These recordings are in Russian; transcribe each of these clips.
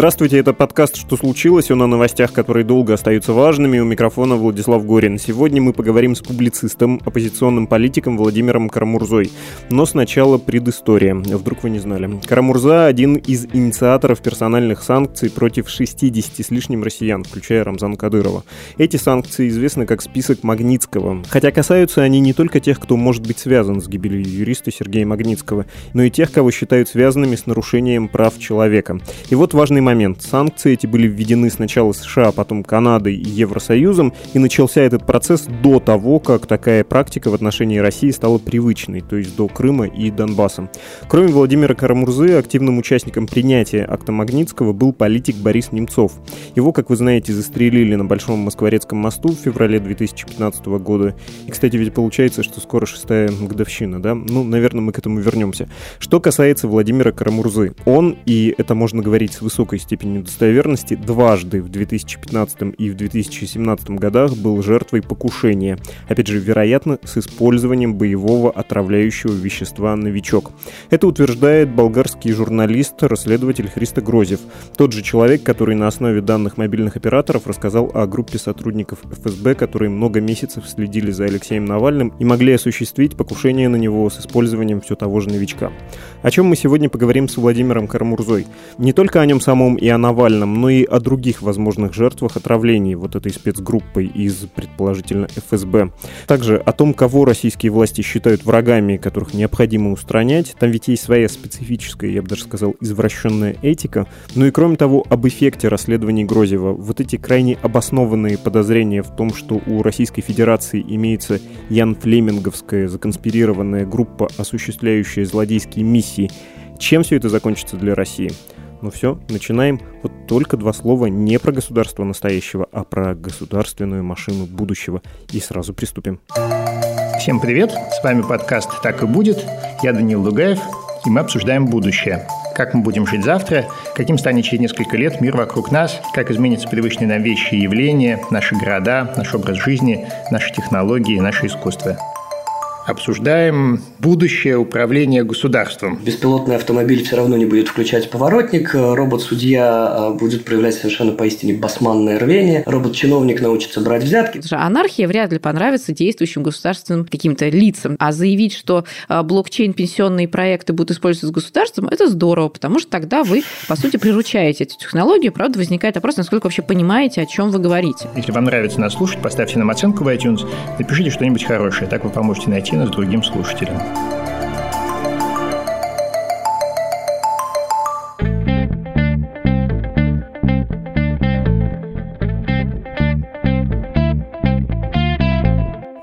Здравствуйте, это подкаст «Что случилось?». Он о новостях, которые долго остаются важными. У микрофона Владислав Горин. Сегодня мы поговорим с публицистом, оппозиционным политиком Владимиром Карамурзой. Но сначала предыстория. Вдруг вы не знали. Карамурза – один из инициаторов персональных санкций против 60 с лишним россиян, включая Рамзана Кадырова. Эти санкции известны как список Магнитского. Хотя касаются они не только тех, кто может быть связан с гибелью юриста Сергея Магнитского, но и тех, кого считают связанными с нарушением прав человека. И вот важный момент. Санкции эти были введены сначала США, а потом Канадой и Евросоюзом, и начался этот процесс до того, как такая практика в отношении России стала привычной, то есть до Крыма и Донбасса. Кроме Владимира Карамурзы, активным участником принятия акта Магнитского был политик Борис Немцов. Его, как вы знаете, застрелили на Большом Москворецком мосту в феврале 2015 года. И, кстати, ведь получается, что скоро шестая годовщина, да? Ну, наверное, мы к этому вернемся. Что касается Владимира Карамурзы, он, и это можно говорить с высокой высокой степенью достоверности, дважды в 2015 и в 2017 годах был жертвой покушения. Опять же, вероятно, с использованием боевого отравляющего вещества «Новичок». Это утверждает болгарский журналист, расследователь Христо Грозев. Тот же человек, который на основе данных мобильных операторов рассказал о группе сотрудников ФСБ, которые много месяцев следили за Алексеем Навальным и могли осуществить покушение на него с использованием все того же «Новичка». О чем мы сегодня поговорим с Владимиром Карамурзой. Не только о нем самом и о Навальном, но и о других возможных жертвах отравлений вот этой спецгруппой из, предположительно, ФСБ. Также о том, кого российские власти считают врагами, которых необходимо устранять. Там ведь есть своя специфическая, я бы даже сказал, извращенная этика. Ну и кроме того, об эффекте расследований Грозева. Вот эти крайне обоснованные подозрения в том, что у Российской Федерации имеется Ян Флеминговская законспирированная группа, осуществляющая злодейские миссии. Чем все это закончится для России? Ну все, начинаем. Вот только два слова не про государство настоящего, а про государственную машину будущего. И сразу приступим. Всем привет, с вами подкаст «Так и будет». Я Данил Дугаев, и мы обсуждаем будущее. Как мы будем жить завтра, каким станет через несколько лет мир вокруг нас, как изменятся привычные нам вещи и явления, наши города, наш образ жизни, наши технологии, наше искусство – обсуждаем будущее управления государством. Беспилотный автомобиль все равно не будет включать поворотник, робот-судья а, будет проявлять совершенно поистине басманное рвение, робот-чиновник научится брать взятки. Анархия вряд ли понравится действующим государственным каким-то лицам, а заявить, что а, блокчейн, пенсионные проекты будут использоваться государством, это здорово, потому что тогда вы, по сути, приручаете эту технологию, правда, возникает вопрос, насколько вообще понимаете, о чем вы говорите. Если вам нравится нас слушать, поставьте нам оценку в iTunes, напишите что-нибудь хорошее, так вы поможете найти с другим слушателем.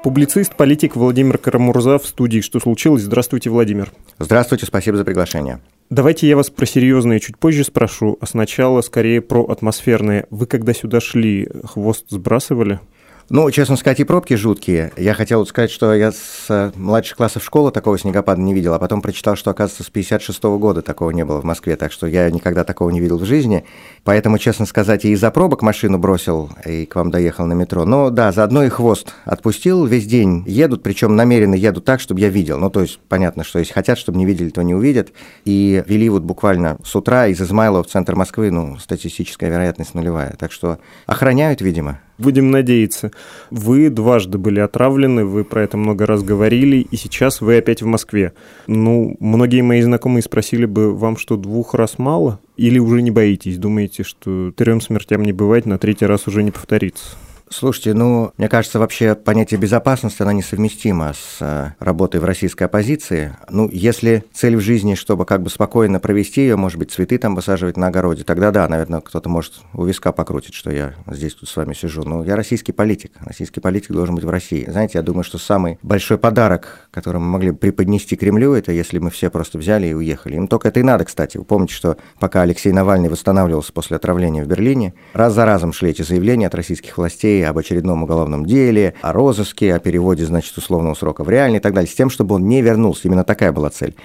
Публицист, политик Владимир Карамурза в студии «Что случилось?». Здравствуйте, Владимир. Здравствуйте, спасибо за приглашение. Давайте я вас про серьезное чуть позже спрошу, а сначала скорее про атмосферное. Вы когда сюда шли, хвост сбрасывали? Ну, честно сказать, и пробки жуткие. Я хотел сказать, что я с э, младших классов школы такого снегопада не видел, а потом прочитал, что, оказывается, с 56 -го года такого не было в Москве, так что я никогда такого не видел в жизни. Поэтому, честно сказать, и из-за пробок машину бросил и к вам доехал на метро. Но да, заодно и хвост отпустил, весь день едут, причем намеренно едут так, чтобы я видел. Ну, то есть, понятно, что если хотят, чтобы не видели, то не увидят. И вели вот буквально с утра из Измайлова в центр Москвы, ну, статистическая вероятность нулевая. Так что охраняют, видимо. Будем надеяться. Вы дважды были отравлены, вы про это много раз говорили, и сейчас вы опять в Москве. Ну, многие мои знакомые спросили бы, вам что, двух раз мало? Или уже не боитесь, думаете, что трем смертям не бывать, на третий раз уже не повторится? Слушайте, ну, мне кажется, вообще понятие безопасности, оно несовместимо с э, работой в российской оппозиции. Ну, если цель в жизни, чтобы как бы спокойно провести ее, может быть, цветы там высаживать на огороде, тогда да, наверное, кто-то может у виска покрутить, что я здесь тут с вами сижу. Но я российский политик. Российский политик должен быть в России. Знаете, я думаю, что самый большой подарок, который мы могли бы преподнести Кремлю, это если мы все просто взяли и уехали. Им только это и надо, кстати. Вы помните, что пока Алексей Навальный восстанавливался после отравления в Берлине, раз за разом шли эти заявления от российских властей, об очередном уголовном деле, о розыске, о переводе, значит, условного срока в реальный и так далее, с тем, чтобы он не вернулся. Именно такая была цель.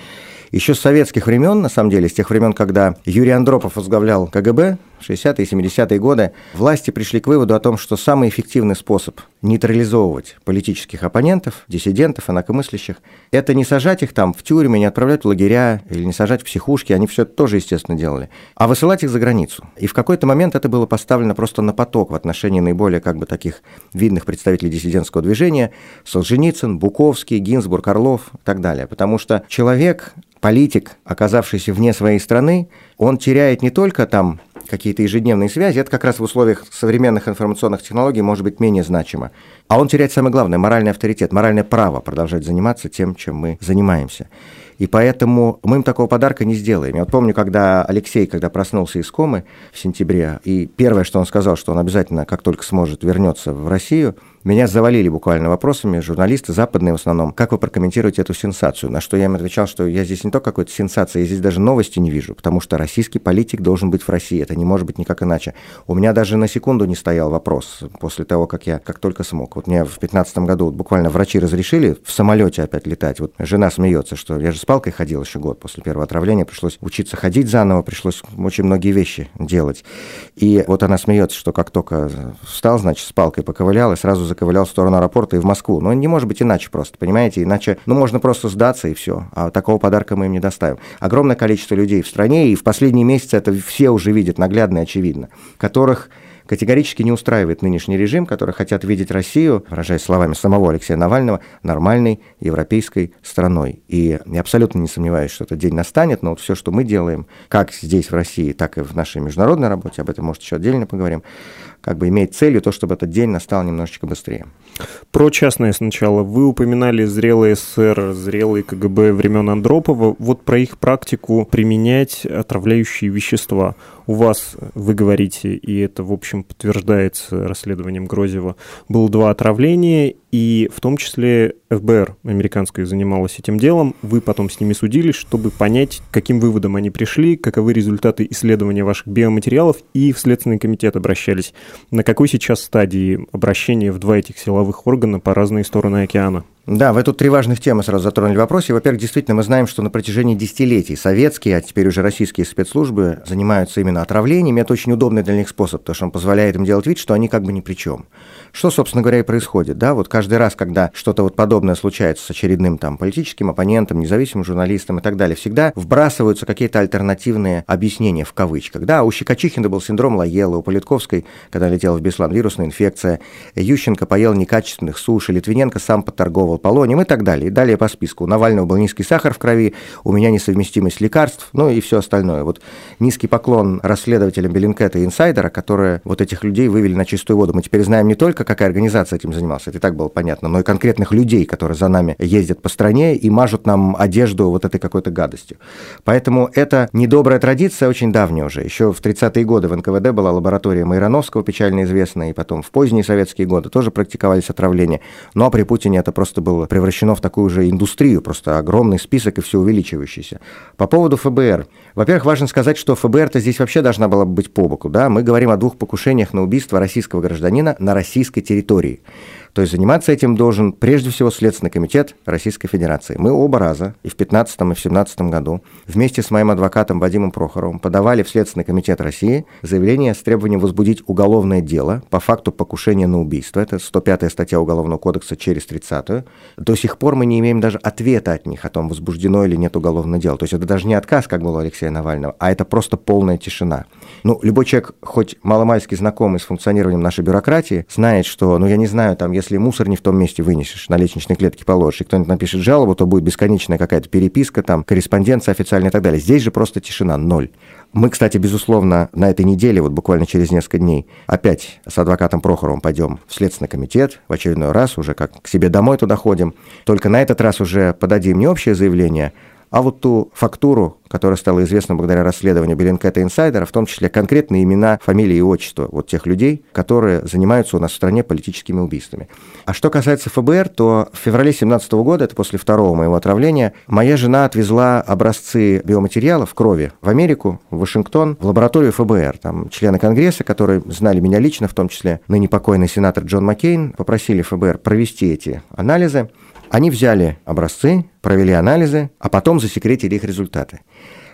Еще с советских времен, на самом деле, с тех времен, когда Юрий Андропов возглавлял КГБ 60-е и 70-е годы, власти пришли к выводу о том, что самый эффективный способ нейтрализовывать политических оппонентов, диссидентов, инакомыслящих, это не сажать их там в тюрьмы, не отправлять в лагеря или не сажать в психушки, они все это тоже, естественно, делали, а высылать их за границу. И в какой-то момент это было поставлено просто на поток в отношении наиболее как бы таких видных представителей диссидентского движения, Солженицын, Буковский, Гинзбург, Орлов и так далее. Потому что человек, политик, оказавшийся вне своей страны, он теряет не только там какие-то ежедневные связи, это как раз в условиях современных информационных технологий может быть менее значимо. А он теряет самое главное – моральный авторитет, моральное право продолжать заниматься тем, чем мы занимаемся. И поэтому мы им такого подарка не сделаем. Я вот помню, когда Алексей, когда проснулся из комы в сентябре, и первое, что он сказал, что он обязательно, как только сможет, вернется в Россию – меня завалили буквально вопросами, журналисты западные в основном, как вы прокомментируете эту сенсацию? На что я им отвечал, что я здесь не только какой-то сенсации, я здесь даже новости не вижу, потому что российский политик должен быть в России, это не может быть никак иначе. У меня даже на секунду не стоял вопрос после того, как я как только смог. Вот мне в 2015 году вот буквально врачи разрешили в самолете опять летать. Вот жена смеется, что я же с палкой ходил еще год после первого отравления, пришлось учиться ходить заново, пришлось очень многие вещи делать. И вот она смеется, что как только встал, значит, с палкой поковылял и сразу заковылял в сторону аэропорта и в Москву. Но не может быть иначе просто, понимаете? Иначе, ну, можно просто сдаться и все. А такого подарка мы им не доставим. Огромное количество людей в стране, и в последние месяцы это все уже видят наглядно и очевидно, которых категорически не устраивает нынешний режим, который хотят видеть Россию, выражаясь словами самого Алексея Навального, нормальной европейской страной. И я абсолютно не сомневаюсь, что этот день настанет, но вот все, что мы делаем, как здесь в России, так и в нашей международной работе, об этом, может, еще отдельно поговорим, как бы имеет целью то, чтобы этот день настал немножечко быстрее. Про частное сначала. Вы упоминали зрелый СССР, зрелый КГБ времен Андропова. Вот про их практику применять отравляющие вещества. У вас, вы говорите, и это, в общем, подтверждается расследованием Грозева, было два отравления, и в том числе ФБР американское занималось этим делом. Вы потом с ними судились, чтобы понять, к каким выводам они пришли, каковы результаты исследования ваших биоматериалов, и в Следственный комитет обращались. На какой сейчас стадии обращения в два этих силовых органа по разные стороны океана? Да, вы тут три важных темы сразу затронули в вопросе. Во-первых, действительно, мы знаем, что на протяжении десятилетий советские, а теперь уже российские спецслужбы занимаются именно отравлениями. Это очень удобный для них способ, потому что он позволяет им делать вид, что они как бы ни при чем. Что, собственно говоря, и происходит, да, вот каждый раз, когда что-то вот подобное случается с очередным там политическим оппонентом, независимым журналистом и так далее, всегда вбрасываются какие-то альтернативные объяснения в кавычках, да, у Щекочихина был синдром Лаела, у Политковской, когда летела в Беслан, вирусная инфекция, Ющенко поел некачественных суши, Литвиненко сам поторговал полонием и так далее, и далее по списку. У Навального был низкий сахар в крови, у меня несовместимость лекарств, ну и все остальное. Вот низкий поклон расследователям Беллинкета и Инсайдера, которые вот этих людей вывели на чистую воду. Мы теперь знаем не только какая организация этим занималась, это и так было понятно, но и конкретных людей, которые за нами ездят по стране и мажут нам одежду вот этой какой-то гадостью. Поэтому это недобрая традиция, очень давняя уже. Еще в 30-е годы в НКВД была лаборатория Майрановского, печально известная, и потом в поздние советские годы тоже практиковались отравления. Ну а при Путине это просто было превращено в такую же индустрию, просто огромный список и все увеличивающийся. По поводу ФБР. Во-первых, важно сказать, что ФБР-то здесь вообще должна была быть по боку. Да? Мы говорим о двух покушениях на убийство российского гражданина на российской территории. То есть заниматься этим должен прежде всего Следственный комитет Российской Федерации. Мы оба раза, и в 2015 и в 2017 году, вместе с моим адвокатом Вадимом Прохоровым подавали в Следственный комитет России заявление с требованием возбудить уголовное дело по факту покушения на убийство. Это 105-я статья Уголовного кодекса через 30-ю. До сих пор мы не имеем даже ответа от них о том, возбуждено или нет уголовное дело. То есть это даже не отказ, как было у Алексея Навального, а это просто полная тишина. Ну, любой человек, хоть маломальски знакомый с функционированием нашей бюрократии, знает, что, ну, я не знаю, там, если мусор не в том месте вынесешь, на лестничной клетке положишь, и кто-нибудь напишет жалобу, то будет бесконечная какая-то переписка, там, корреспонденция официальная и так далее. Здесь же просто тишина, ноль. Мы, кстати, безусловно, на этой неделе, вот буквально через несколько дней, опять с адвокатом Прохоровым пойдем в Следственный комитет, в очередной раз уже как к себе домой туда ходим. Только на этот раз уже подадим не общее заявление, а вот ту фактуру, которая стала известна благодаря расследованию Беллинкета Инсайдера, в том числе конкретные имена, фамилии и отчества вот тех людей, которые занимаются у нас в стране политическими убийствами. А что касается ФБР, то в феврале 2017 года, это после второго моего отравления, моя жена отвезла образцы биоматериалов крови в Америку, в Вашингтон, в лабораторию ФБР. Там члены Конгресса, которые знали меня лично, в том числе ныне покойный сенатор Джон Маккейн, попросили ФБР провести эти анализы. Они взяли образцы, провели анализы, а потом засекретили их результаты.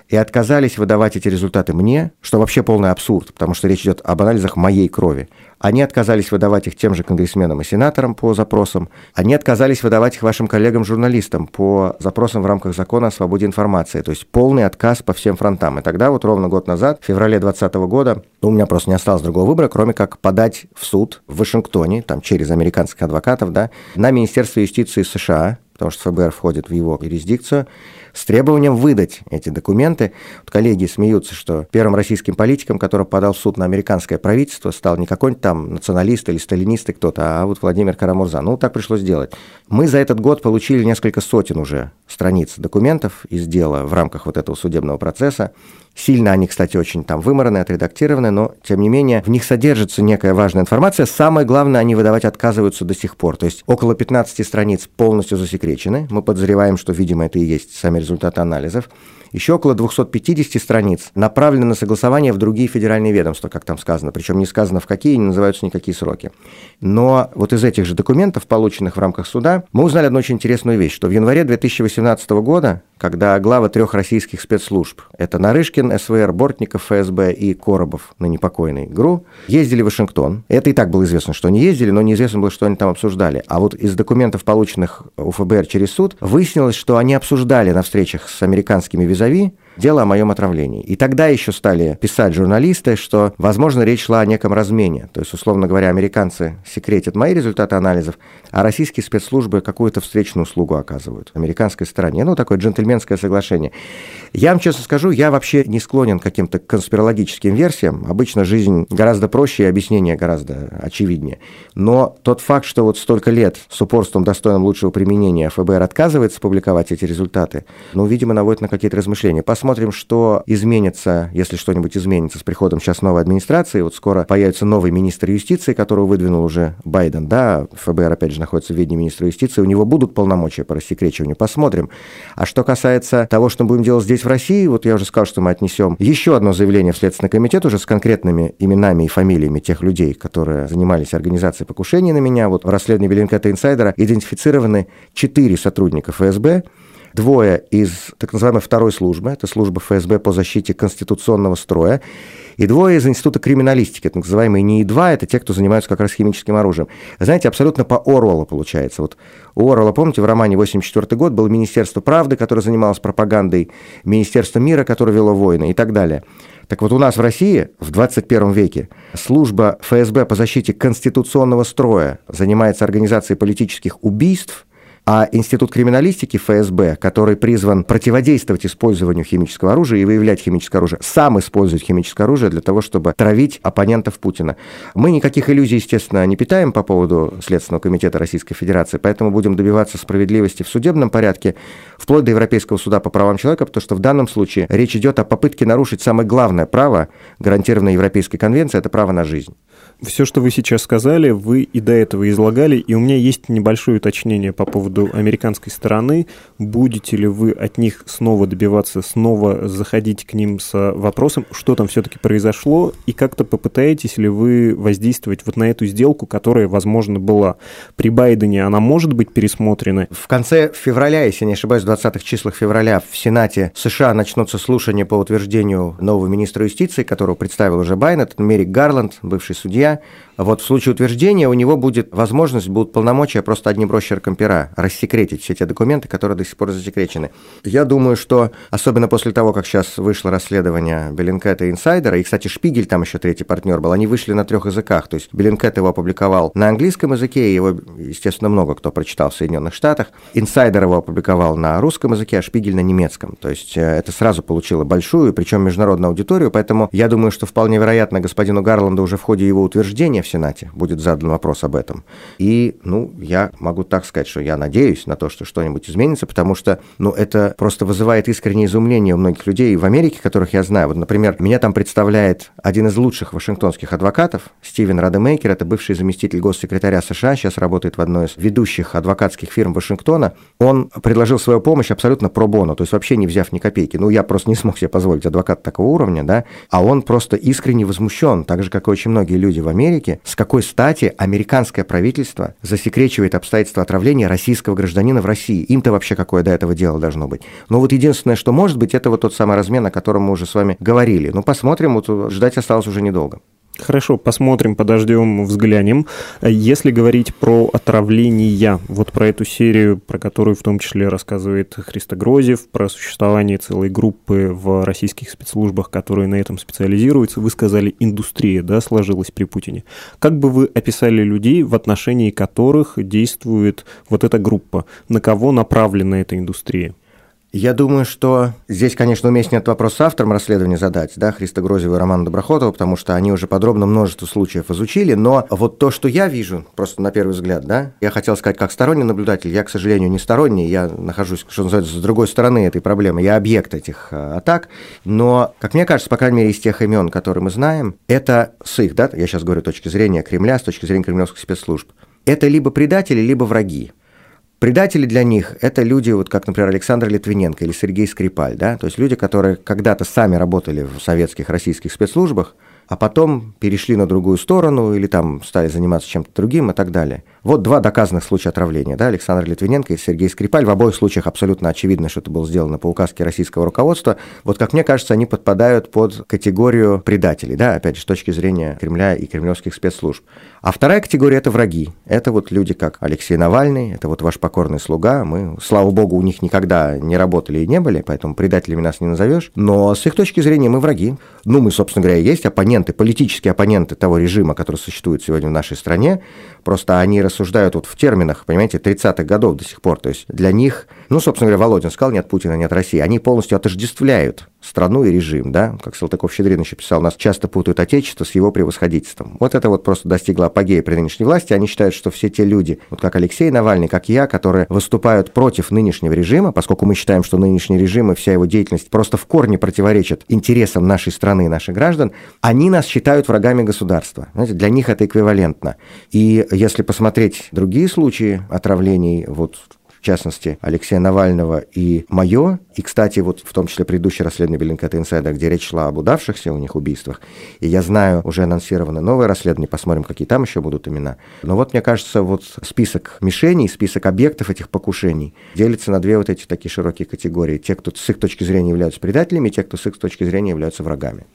и отказались выдавать эти результаты мне, что вообще полный абсурд, потому что речь идет об анализах моей крови. Они отказались выдавать их тем же конгрессменам и сенаторам по запросам. Они отказались выдавать их вашим коллегам-журналистам по запросам в рамках закона о свободе информации. То есть полный отказ по всем фронтам. И тогда вот ровно год назад, в феврале 2020 года, у меня просто не осталось другого выбора, кроме как подать в суд в Вашингтоне, там через американских адвокатов, да, на Министерство юстиции США, потому что ФБР входит в его юрисдикцию, с требованием выдать эти документы. Вот коллеги смеются, что первым российским политиком, который подал в суд на американское правительство, стал не какой-нибудь там националист или сталинист и кто-то, а вот Владимир Карамурза. Ну, так пришлось сделать. Мы за этот год получили несколько сотен уже страниц документов из дела в рамках вот этого судебного процесса. Сильно они, кстати, очень там вымораны, отредактированы, но, тем не менее, в них содержится некая важная информация. Самое главное, они выдавать отказываются до сих пор. То есть около 15 страниц полностью засекречены. Мы подозреваем, что, видимо, это и есть сами результаты анализов. Еще около 250 страниц направлены на согласование в другие федеральные ведомства, как там сказано. Причем не сказано в какие, не называются никакие сроки. Но вот из этих же документов, полученных в рамках суда, мы узнали одну очень интересную вещь, что в январе 2018 года, когда главы трех российских спецслужб, это Нарышкин, СВР, Бортников, ФСБ и Коробов, на непокойный ГРУ, ездили в Вашингтон. Это и так было известно, что они ездили, но неизвестно было, что они там обсуждали. А вот из документов, полученных у ФБР через суд, выяснилось, что они обсуждали на встречах с американскими визави дело о моем отравлении. И тогда еще стали писать журналисты, что, возможно, речь шла о неком размене. То есть, условно говоря, американцы секретят мои результаты анализов, а российские спецслужбы какую-то встречную услугу оказывают американской стороне. Ну, такое джентльменское соглашение. Я вам честно скажу, я вообще не склонен к каким-то конспирологическим версиям. Обычно жизнь гораздо проще и объяснение гораздо очевиднее. Но тот факт, что вот столько лет с упорством достойным лучшего применения ФБР отказывается публиковать эти результаты, ну, видимо, наводит на какие-то размышления. Посмотрим посмотрим, что изменится, если что-нибудь изменится с приходом сейчас новой администрации. Вот скоро появится новый министр юстиции, которого выдвинул уже Байден, да, ФБР, опять же, находится в ведении министра юстиции, у него будут полномочия по рассекречиванию, посмотрим. А что касается того, что мы будем делать здесь в России, вот я уже сказал, что мы отнесем еще одно заявление в Следственный комитет уже с конкретными именами и фамилиями тех людей, которые занимались организацией покушений на меня. Вот в расследовании Беллинкета Инсайдера идентифицированы четыре сотрудника ФСБ, двое из так называемой второй службы, это служба ФСБ по защите конституционного строя, и двое из Института криминалистики, так называемые НИИ-2, это те, кто занимаются как раз химическим оружием. Знаете, абсолютно по Оруэллу получается. Вот у Оруэлла, помните, в романе 84 год было Министерство правды, которое занималось пропагандой, Министерство мира, которое вело войны и так далее. Так вот у нас в России в 21 веке служба ФСБ по защите конституционного строя занимается организацией политических убийств, а Институт криминалистики ФСБ, который призван противодействовать использованию химического оружия и выявлять химическое оружие, сам использует химическое оружие для того, чтобы травить оппонентов Путина. Мы никаких иллюзий, естественно, не питаем по поводу Следственного комитета Российской Федерации, поэтому будем добиваться справедливости в судебном порядке, вплоть до Европейского суда по правам человека, потому что в данном случае речь идет о попытке нарушить самое главное право, гарантированное Европейской конвенцией, это право на жизнь. Все, что вы сейчас сказали, вы и до этого излагали, и у меня есть небольшое уточнение по поводу американской стороны. Будете ли вы от них снова добиваться, снова заходить к ним с вопросом, что там все-таки произошло, и как-то попытаетесь ли вы воздействовать вот на эту сделку, которая, возможно, была при Байдене, она может быть пересмотрена? В конце февраля, если не ошибаюсь, в 20-х числах февраля в Сенате США начнутся слушания по утверждению нового министра юстиции, которого представил уже Байден, это Мерик Гарланд, бывший судья, вот в случае утверждения у него будет возможность, будут полномочия просто одним росчерком пера рассекретить все те документы, которые до сих пор засекречены. Я думаю, что особенно после того, как сейчас вышло расследование Беллингкэта и Инсайдера, и, кстати, Шпигель там еще третий партнер был, они вышли на трех языках. То есть Беллингкэт его опубликовал на английском языке, и его, естественно, много кто прочитал в Соединенных Штатах. Инсайдер его опубликовал на русском языке, а Шпигель на немецком. То есть э, это сразу получило большую, причем международную аудиторию, поэтому я думаю, что вполне вероятно господину Гарланду уже в ходе его утверждения утверждения в Сенате будет задан вопрос об этом. И, ну, я могу так сказать, что я надеюсь на то, что что-нибудь изменится, потому что, ну, это просто вызывает искреннее изумление у многих людей в Америке, которых я знаю. Вот, например, меня там представляет один из лучших вашингтонских адвокатов, Стивен Радемейкер, это бывший заместитель госсекретаря США, сейчас работает в одной из ведущих адвокатских фирм Вашингтона. Он предложил свою помощь абсолютно про боно, то есть вообще не взяв ни копейки. Ну, я просто не смог себе позволить адвоката такого уровня, да, а он просто искренне возмущен, так же, как и очень многие люди люди в Америке, с какой стати американское правительство засекречивает обстоятельства отравления российского гражданина в России. Им-то вообще какое до этого дело должно быть. Но вот единственное, что может быть, это вот тот самый размен, о котором мы уже с вами говорили. Ну, посмотрим, вот ждать осталось уже недолго. Хорошо, посмотрим, подождем, взглянем. Если говорить про отравления, вот про эту серию, про которую в том числе рассказывает Христо Грозев, про существование целой группы в российских спецслужбах, которые на этом специализируются, вы сказали, индустрия, да, сложилась при Путине. Как бы вы описали людей, в отношении которых действует вот эта группа? На кого направлена эта индустрия? Я думаю, что здесь, конечно, уместнее этот вопрос с автором расследования задать, да, Христа Грозева и Романа Доброхотова, потому что они уже подробно множество случаев изучили, но вот то, что я вижу, просто на первый взгляд, да, я хотел сказать как сторонний наблюдатель, я, к сожалению, не сторонний, я нахожусь, что называется, с другой стороны этой проблемы, я объект этих э, атак, но, как мне кажется, по крайней мере, из тех имен, которые мы знаем, это с их, да, я сейчас говорю с точки зрения Кремля, с точки зрения кремлевских спецслужб, это либо предатели, либо враги. Предатели для них – это люди, вот как, например, Александр Литвиненко или Сергей Скрипаль, да, то есть люди, которые когда-то сами работали в советских, российских спецслужбах, а потом перешли на другую сторону или там стали заниматься чем-то другим и так далее – вот два доказанных случая отравления, да, Александр Литвиненко и Сергей Скрипаль. В обоих случаях абсолютно очевидно, что это было сделано по указке российского руководства. Вот, как мне кажется, они подпадают под категорию предателей, да, опять же, с точки зрения Кремля и кремлевских спецслужб. А вторая категория – это враги. Это вот люди, как Алексей Навальный, это вот ваш покорный слуга. Мы, слава богу, у них никогда не работали и не были, поэтому предателями нас не назовешь. Но с их точки зрения мы враги. Ну, мы, собственно говоря, есть оппоненты, политические оппоненты того режима, который существует сегодня в нашей стране. Просто они рассуждают вот в терминах, понимаете, 30-х годов до сих пор. То есть для них, ну, собственно говоря, Володин сказал, нет Путина, нет России. Они полностью отождествляют страну и режим, да, как Салтыков-Щедрин еще писал, нас часто путают отечество с его превосходительством. Вот это вот просто достигло апогея при нынешней власти. Они считают, что все те люди, вот как Алексей Навальный, как я, которые выступают против нынешнего режима, поскольку мы считаем, что нынешний режим и вся его деятельность просто в корне противоречат интересам нашей страны и наших граждан, они нас считают врагами государства. Знаете, для них это эквивалентно. И если посмотреть другие случаи отравлений, вот в частности, Алексея Навального и мое, и, кстати, вот в том числе предыдущее расследование Беллинкета Инсайда, где речь шла об удавшихся у них убийствах, и я знаю, уже анонсировано новое расследование, посмотрим, какие там еще будут имена. Но вот, мне кажется, вот список мишеней, список объектов этих покушений делится на две вот эти такие широкие категории. Те, кто с их точки зрения являются предателями, и те, кто с их точки зрения являются врагами.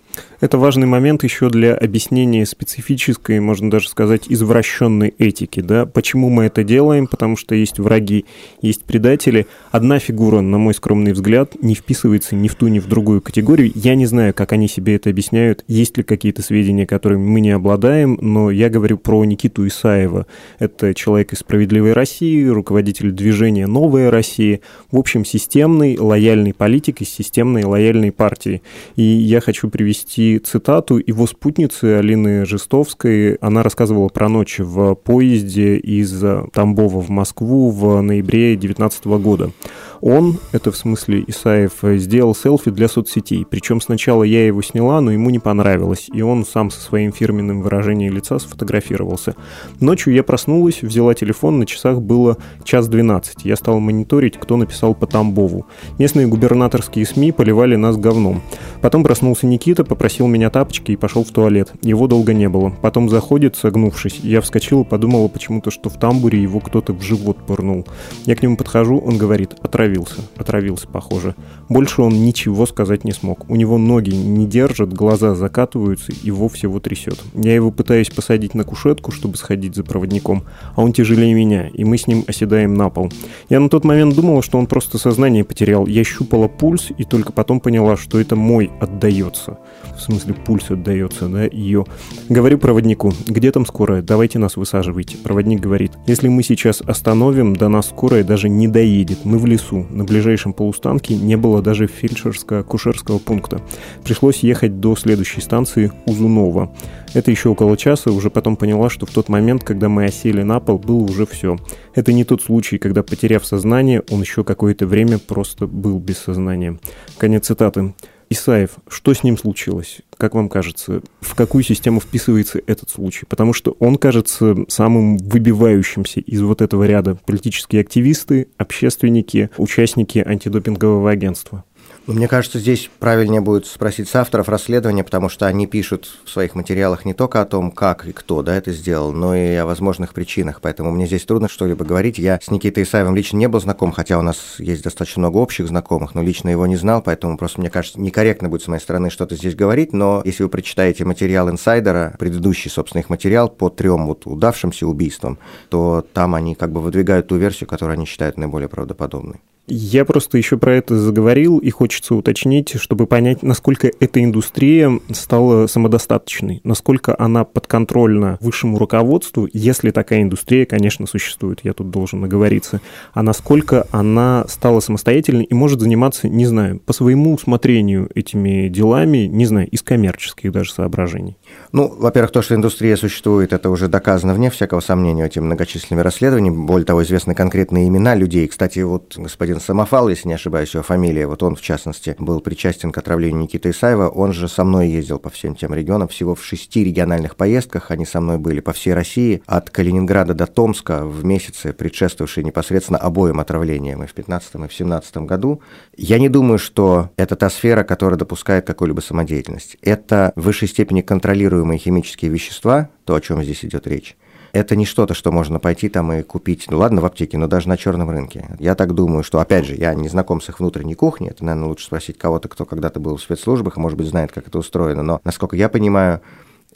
Это важный момент еще для объяснения специфической, можно даже сказать, извращенной этики. Да? Почему мы это делаем? Потому что есть враги, есть предатели. Одна фигура, на мой скромный взгляд, не вписывается ни в ту, ни в другую категорию. Я не знаю, как они себе это объясняют. Есть ли какие-то сведения, которыми мы не обладаем, но я говорю про Никиту Исаева. Это человек из «Справедливой России», руководитель движения «Новая Россия». В общем, системный, лояльный политик из системной, лояльной партии. И я хочу привести привести цитату его спутницы Алины Жестовской. Она рассказывала про ночь в поезде из Тамбова в Москву в ноябре 2019 года. Он, это в смысле Исаев, сделал селфи для соцсетей. Причем сначала я его сняла, но ему не понравилось, и он сам со своим фирменным выражением лица сфотографировался. Ночью я проснулась, взяла телефон, на часах было час 12. Я стала мониторить, кто написал по Тамбову. Местные губернаторские СМИ поливали нас говном. Потом проснулся Никита, попросил меня тапочки и пошел в туалет. Его долго не было. Потом заходит, согнувшись. Я вскочила, подумала почему-то, что в тамбуре его кто-то в живот пырнул. Я к нему подхожу, он говорит, отравил отравился. Отравился, похоже. Больше он ничего сказать не смог. У него ноги не держат, глаза закатываются, и его трясет. Я его пытаюсь посадить на кушетку, чтобы сходить за проводником, а он тяжелее меня, и мы с ним оседаем на пол. Я на тот момент думала, что он просто сознание потерял. Я щупала пульс, и только потом поняла, что это мой отдается. В смысле, пульс отдается, да, ее. Говорю проводнику, где там скорая, давайте нас высаживайте. Проводник говорит, если мы сейчас остановим, до нас скорая даже не доедет, мы в лесу, на ближайшем полустанке не было даже фельдшерско-акушерского пункта. Пришлось ехать до следующей станции Узунова. Это еще около часа, уже потом поняла, что в тот момент, когда мы осели на пол, было уже все. Это не тот случай, когда, потеряв сознание, он еще какое-то время просто был без сознания. Конец цитаты. Исаев, что с ним случилось? Как вам кажется, в какую систему вписывается этот случай? Потому что он кажется самым выбивающимся из вот этого ряда политические активисты, общественники, участники антидопингового агентства. Мне кажется, здесь правильнее будет спросить с авторов расследования, потому что они пишут в своих материалах не только о том, как и кто да, это сделал, но и о возможных причинах. Поэтому мне здесь трудно что-либо говорить. Я с Никитой Исаевым лично не был знаком, хотя у нас есть достаточно много общих знакомых, но лично его не знал, поэтому просто, мне кажется, некорректно будет с моей стороны что-то здесь говорить. Но если вы прочитаете материал инсайдера, предыдущий, собственно, их материал по трем вот удавшимся убийствам, то там они как бы выдвигают ту версию, которую они считают наиболее правдоподобной. Я просто еще про это заговорил, и хочется уточнить, чтобы понять, насколько эта индустрия стала самодостаточной, насколько она подконтрольна высшему руководству, если такая индустрия, конечно, существует, я тут должен наговориться, а насколько она стала самостоятельной и может заниматься, не знаю, по своему усмотрению этими делами, не знаю, из коммерческих даже соображений. Ну, во-первых, то, что индустрия существует, это уже доказано вне всякого сомнения этими многочисленными расследованиями. Более того, известны конкретные имена людей. Кстати, вот господин господин Самофал, если не ошибаюсь, его фамилия, вот он, в частности, был причастен к отравлению Никиты Исаева, он же со мной ездил по всем тем регионам, всего в шести региональных поездках, они со мной были по всей России, от Калининграда до Томска в месяцы, предшествовавшие непосредственно обоим отравлениям и в 15 и в 17 году. Я не думаю, что это та сфера, которая допускает какую-либо самодеятельность. Это в высшей степени контролируемые химические вещества, то, о чем здесь идет речь это не что-то, что можно пойти там и купить, ну ладно, в аптеке, но даже на черном рынке. Я так думаю, что, опять же, я не знаком с их внутренней кухней, это, наверное, лучше спросить кого-то, кто когда-то был в спецслужбах, и, может быть, знает, как это устроено, но, насколько я понимаю,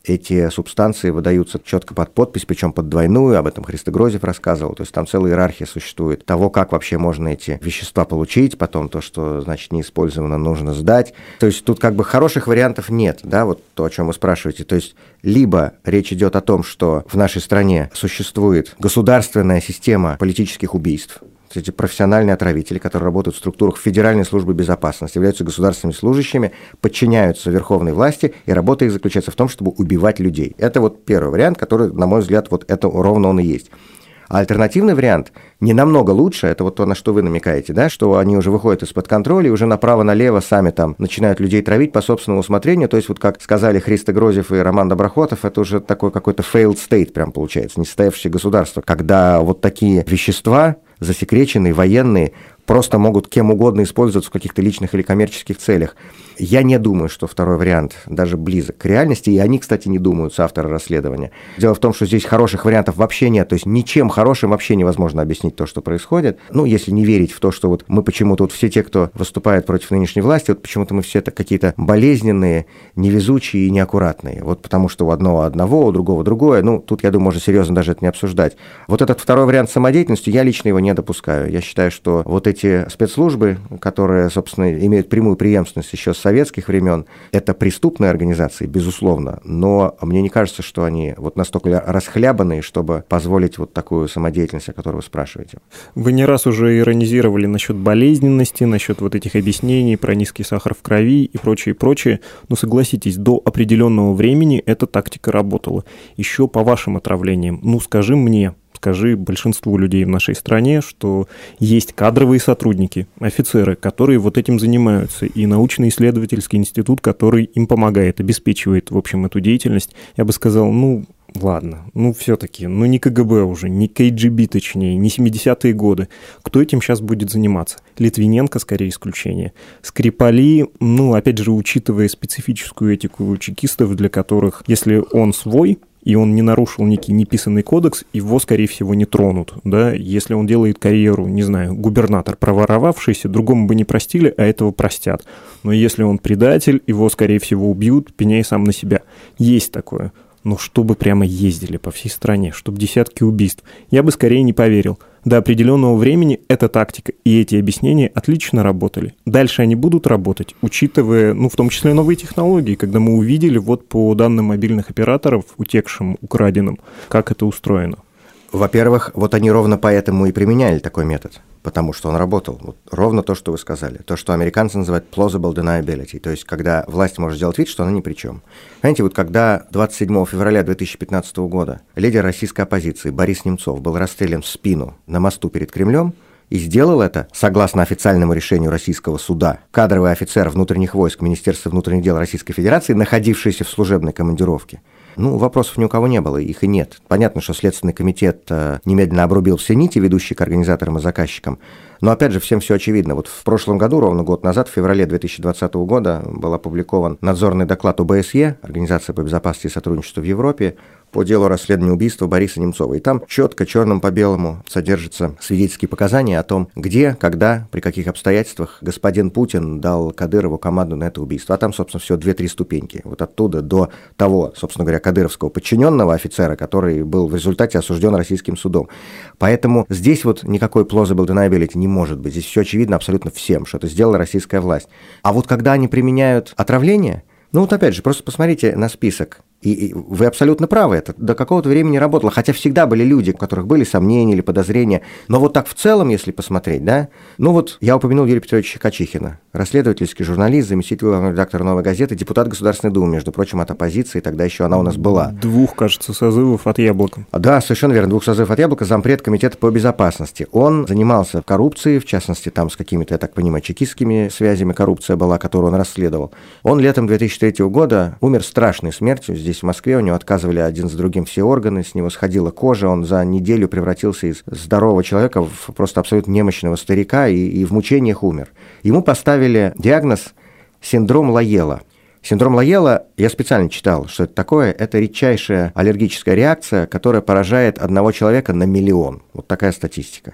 эти субстанции выдаются четко под подпись, причем под двойную, об этом Христо Грозев рассказывал, то есть там целая иерархия существует того, как вообще можно эти вещества получить, потом то, что, значит, не использовано, нужно сдать. То есть тут как бы хороших вариантов нет, да, вот то, о чем вы спрашиваете. То есть либо речь идет о том, что в нашей стране существует государственная система политических убийств, эти профессиональные отравители, которые работают в структурах Федеральной службы безопасности, являются государственными служащими, подчиняются верховной власти, и работа их заключается в том, чтобы убивать людей. Это вот первый вариант, который, на мой взгляд, вот это ровно он и есть. А альтернативный вариант не намного лучше, это вот то, на что вы намекаете, да, что они уже выходят из-под контроля и уже направо-налево сами там начинают людей травить по собственному усмотрению, то есть вот как сказали Христо Грозев и Роман Доброхотов, это уже такой какой-то failed state прям получается, несостоявшееся государство, когда вот такие вещества засекреченные, военные, просто могут кем угодно использоваться в каких-то личных или коммерческих целях. Я не думаю, что второй вариант даже близок к реальности, и они, кстати, не думают, соавторы расследования. Дело в том, что здесь хороших вариантов вообще нет, то есть ничем хорошим вообще невозможно объяснить то, что происходит. Ну, если не верить в то, что вот мы почему-то, вот все те, кто выступает против нынешней власти, вот почему-то мы все какие-то болезненные, невезучие и неаккуратные. Вот потому что у одного одного, у другого другое. Ну, тут, я думаю, можно серьезно даже это не обсуждать. Вот этот второй вариант самодеятельности, я лично его не допускаю. Я считаю, что вот эти эти спецслужбы, которые, собственно, имеют прямую преемственность еще с советских времен, это преступные организации, безусловно, но мне не кажется, что они вот настолько расхлябанные, чтобы позволить вот такую самодеятельность, о которой вы спрашиваете. Вы не раз уже иронизировали насчет болезненности, насчет вот этих объяснений про низкий сахар в крови и прочее, прочее, но согласитесь, до определенного времени эта тактика работала. Еще по вашим отравлениям, ну скажи мне, скажи большинству людей в нашей стране, что есть кадровые сотрудники, офицеры, которые вот этим занимаются, и научно-исследовательский институт, который им помогает, обеспечивает, в общем, эту деятельность. Я бы сказал, ну, Ладно, ну все-таки, ну не КГБ уже, не КГБ точнее, не 70-е годы. Кто этим сейчас будет заниматься? Литвиненко скорее исключение. Скрипали, ну опять же, учитывая специфическую этику чекистов, для которых, если он свой, и он не нарушил некий неписанный кодекс, его, скорее всего, не тронут. Да? Если он делает карьеру, не знаю, губернатор проворовавшийся, другому бы не простили, а этого простят. Но если он предатель, его, скорее всего, убьют, пеняй сам на себя. Есть такое. Но чтобы прямо ездили по всей стране, чтобы десятки убийств, я бы скорее не поверил – до определенного времени эта тактика и эти объяснения отлично работали. Дальше они будут работать, учитывая, ну, в том числе новые технологии, когда мы увидели вот по данным мобильных операторов, утекшим, украденным, как это устроено. Во-первых, вот они ровно поэтому и применяли такой метод, потому что он работал. Вот ровно то, что вы сказали. То, что американцы называют plausible deniability, то есть когда власть может сделать вид, что она ни при чем. Знаете, вот когда 27 февраля 2015 года лидер российской оппозиции Борис Немцов был расстрелян в спину на мосту перед Кремлем, и сделал это, согласно официальному решению российского суда, кадровый офицер внутренних войск Министерства внутренних дел Российской Федерации, находившийся в служебной командировке. Ну, вопросов ни у кого не было, их и нет. Понятно, что Следственный комитет э, немедленно обрубил все нити, ведущие к организаторам и заказчикам, Но опять же, всем все очевидно. Вот в прошлом году, ровно год назад, в феврале 2020 года, был опубликован надзорный доклад ОБСЕ, Организация по безопасности и сотрудничеству в Европе, по делу расследования убийства Бориса Немцова. И там четко, черным по белому, содержатся свидетельские показания о том, где, когда, при каких обстоятельствах господин Путин дал Кадырову команду на это убийство. А там, собственно, все две-три ступеньки. Вот оттуда до того, собственно говоря, кадыровского подчиненного офицера, который был в результате осужден российским судом. Поэтому здесь вот никакой plausible deniability не может быть. Здесь все очевидно абсолютно всем, что это сделала российская власть. А вот когда они применяют отравление, ну вот опять же, просто посмотрите на список и, вы абсолютно правы, это до какого-то времени работало, хотя всегда были люди, у которых были сомнения или подозрения, но вот так в целом, если посмотреть, да, ну вот я упомянул Юрия Петровича Качихина, расследовательский журналист, заместитель главного редактора «Новой газеты», депутат Государственной Думы, между прочим, от оппозиции, тогда еще она у нас была. Двух, кажется, созывов от «Яблока». Да, совершенно верно, двух созывов от «Яблока», зампред комитета по безопасности. Он занимался коррупцией, в частности, там с какими-то, я так понимаю, чекистскими связями коррупция была, которую он расследовал. Он летом 2003 года умер страшной смертью, здесь в Москве, у него отказывали один за другим все органы, с него сходила кожа, он за неделю превратился из здорового человека в просто абсолютно немощного старика и, и в мучениях умер. Ему поставили диагноз синдром Лаела. Синдром Лаела, я специально читал, что это такое, это редчайшая аллергическая реакция, которая поражает одного человека на миллион. Вот такая статистика.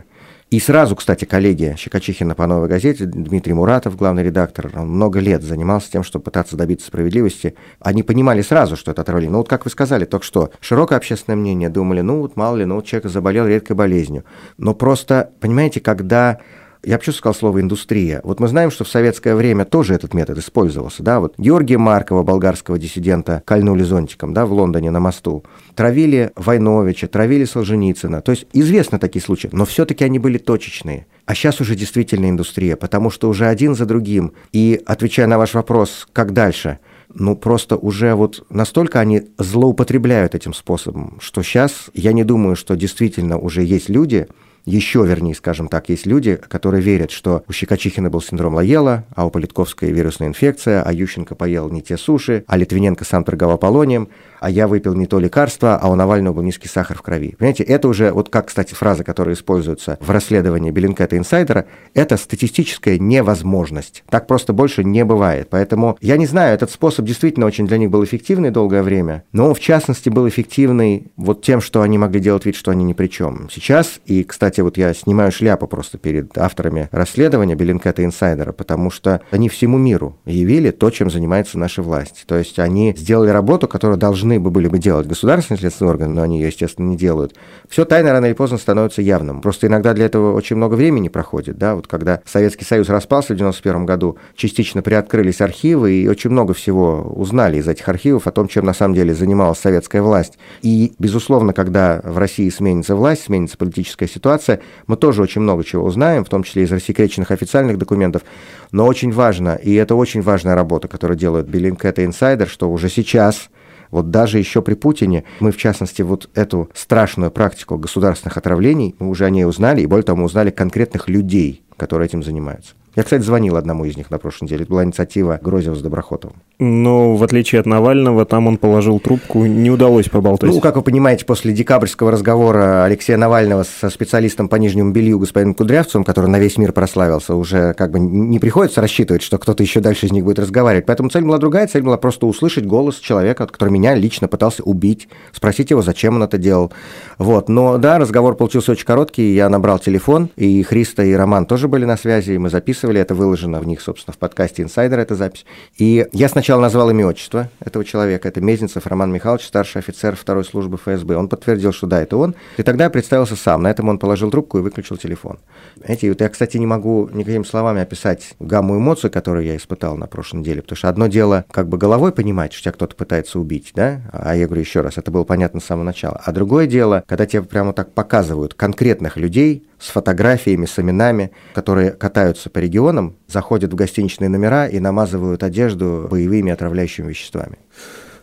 И сразу, кстати, коллеги Щекочихина по «Новой газете», Дмитрий Муратов, главный редактор, он много лет занимался тем, чтобы пытаться добиться справедливости. Они понимали сразу, что это отравление. Ну вот как вы сказали только что, широкое общественное мнение думали, ну вот мало ли, ну вот человек заболел редкой болезнью. Но просто, понимаете, когда я почему сказал слово «индустрия». Вот мы знаем, что в советское время тоже этот метод использовался. Да? Вот Георгия Маркова, болгарского диссидента, кольнули зонтиком да, в Лондоне на мосту. Травили Войновича, травили Солженицына. То есть известны такие случаи, но все-таки они были точечные. А сейчас уже действительно индустрия, потому что уже один за другим. И отвечая на ваш вопрос, как дальше – ну, просто уже вот настолько они злоупотребляют этим способом, что сейчас я не думаю, что действительно уже есть люди, еще вернее, скажем так, есть люди, которые верят, что у Щекочихина был синдром Лаела, а у Политковской вирусная инфекция, а Ющенко поел не те суши, а Литвиненко сам торговал полонием, а я выпил не то лекарство, а у Навального был низкий сахар в крови. Понимаете, это уже, вот как, кстати, фраза, которая используется в расследовании Беллингкэта, Инсайдера, это статистическая невозможность. Так просто больше не бывает. Поэтому я не знаю, этот способ действительно очень для них был эффективный долгое время, но в частности был эффективный вот тем, что они могли делать вид, что они ни при чем. Сейчас, и, кстати, вот я снимаю шляпу просто перед авторами расследования Беллингкэта, Инсайдера, потому что они всему миру явили то, чем занимается наша власть. То есть они сделали работу, которую должны должны бы были бы делать государственные следственные органы, но они ее, естественно, не делают, все тайно рано или поздно становится явным. Просто иногда для этого очень много времени проходит, да, вот когда Советский Союз распался в 91 году, частично приоткрылись архивы, и очень много всего узнали из этих архивов о том, чем на самом деле занималась советская власть. И, безусловно, когда в России сменится власть, сменится политическая ситуация, мы тоже очень много чего узнаем, в том числе из рассекреченных официальных документов, но очень важно, и это очень важная работа, которую делают Bellingcat и Insider, что уже сейчас вот даже еще при Путине мы, в частности, вот эту страшную практику государственных отравлений, мы уже о ней узнали, и более того, мы узнали конкретных людей, которые этим занимаются. Я, кстати, звонил одному из них на прошлой неделе. Это была инициатива Грозева с Доброхотовым. Но, в отличие от Навального, там он положил трубку, не удалось проболтать. Ну, как вы понимаете, после декабрьского разговора Алексея Навального со специалистом по нижнему белью господином Кудрявцевым, который на весь мир прославился, уже как бы не приходится рассчитывать, что кто-то еще дальше из них будет разговаривать. Поэтому цель была другая, цель была просто услышать голос человека, который меня лично пытался убить, спросить его, зачем он это делал. Вот. Но да, разговор получился очень короткий, я набрал телефон, и Христа, и Роман тоже были на связи, и мы записывали записывали, это выложено в них, собственно, в подкасте «Инсайдер» эта запись. И я сначала назвал имя отчество этого человека, это Мезенцев Роман Михайлович, старший офицер второй службы ФСБ. Он подтвердил, что да, это он. И тогда я представился сам. На этом он положил трубку и выключил телефон. Знаете, вот я, кстати, не могу никакими словами описать гамму эмоций, которые я испытал на прошлой неделе, потому что одно дело как бы головой понимать, что тебя кто-то пытается убить, да, а я говорю еще раз, это было понятно с самого начала. А другое дело, когда тебе прямо так показывают конкретных людей, с фотографиями, с именами, которые катаются по регионам, заходят в гостиничные номера и намазывают одежду боевыми отравляющими веществами.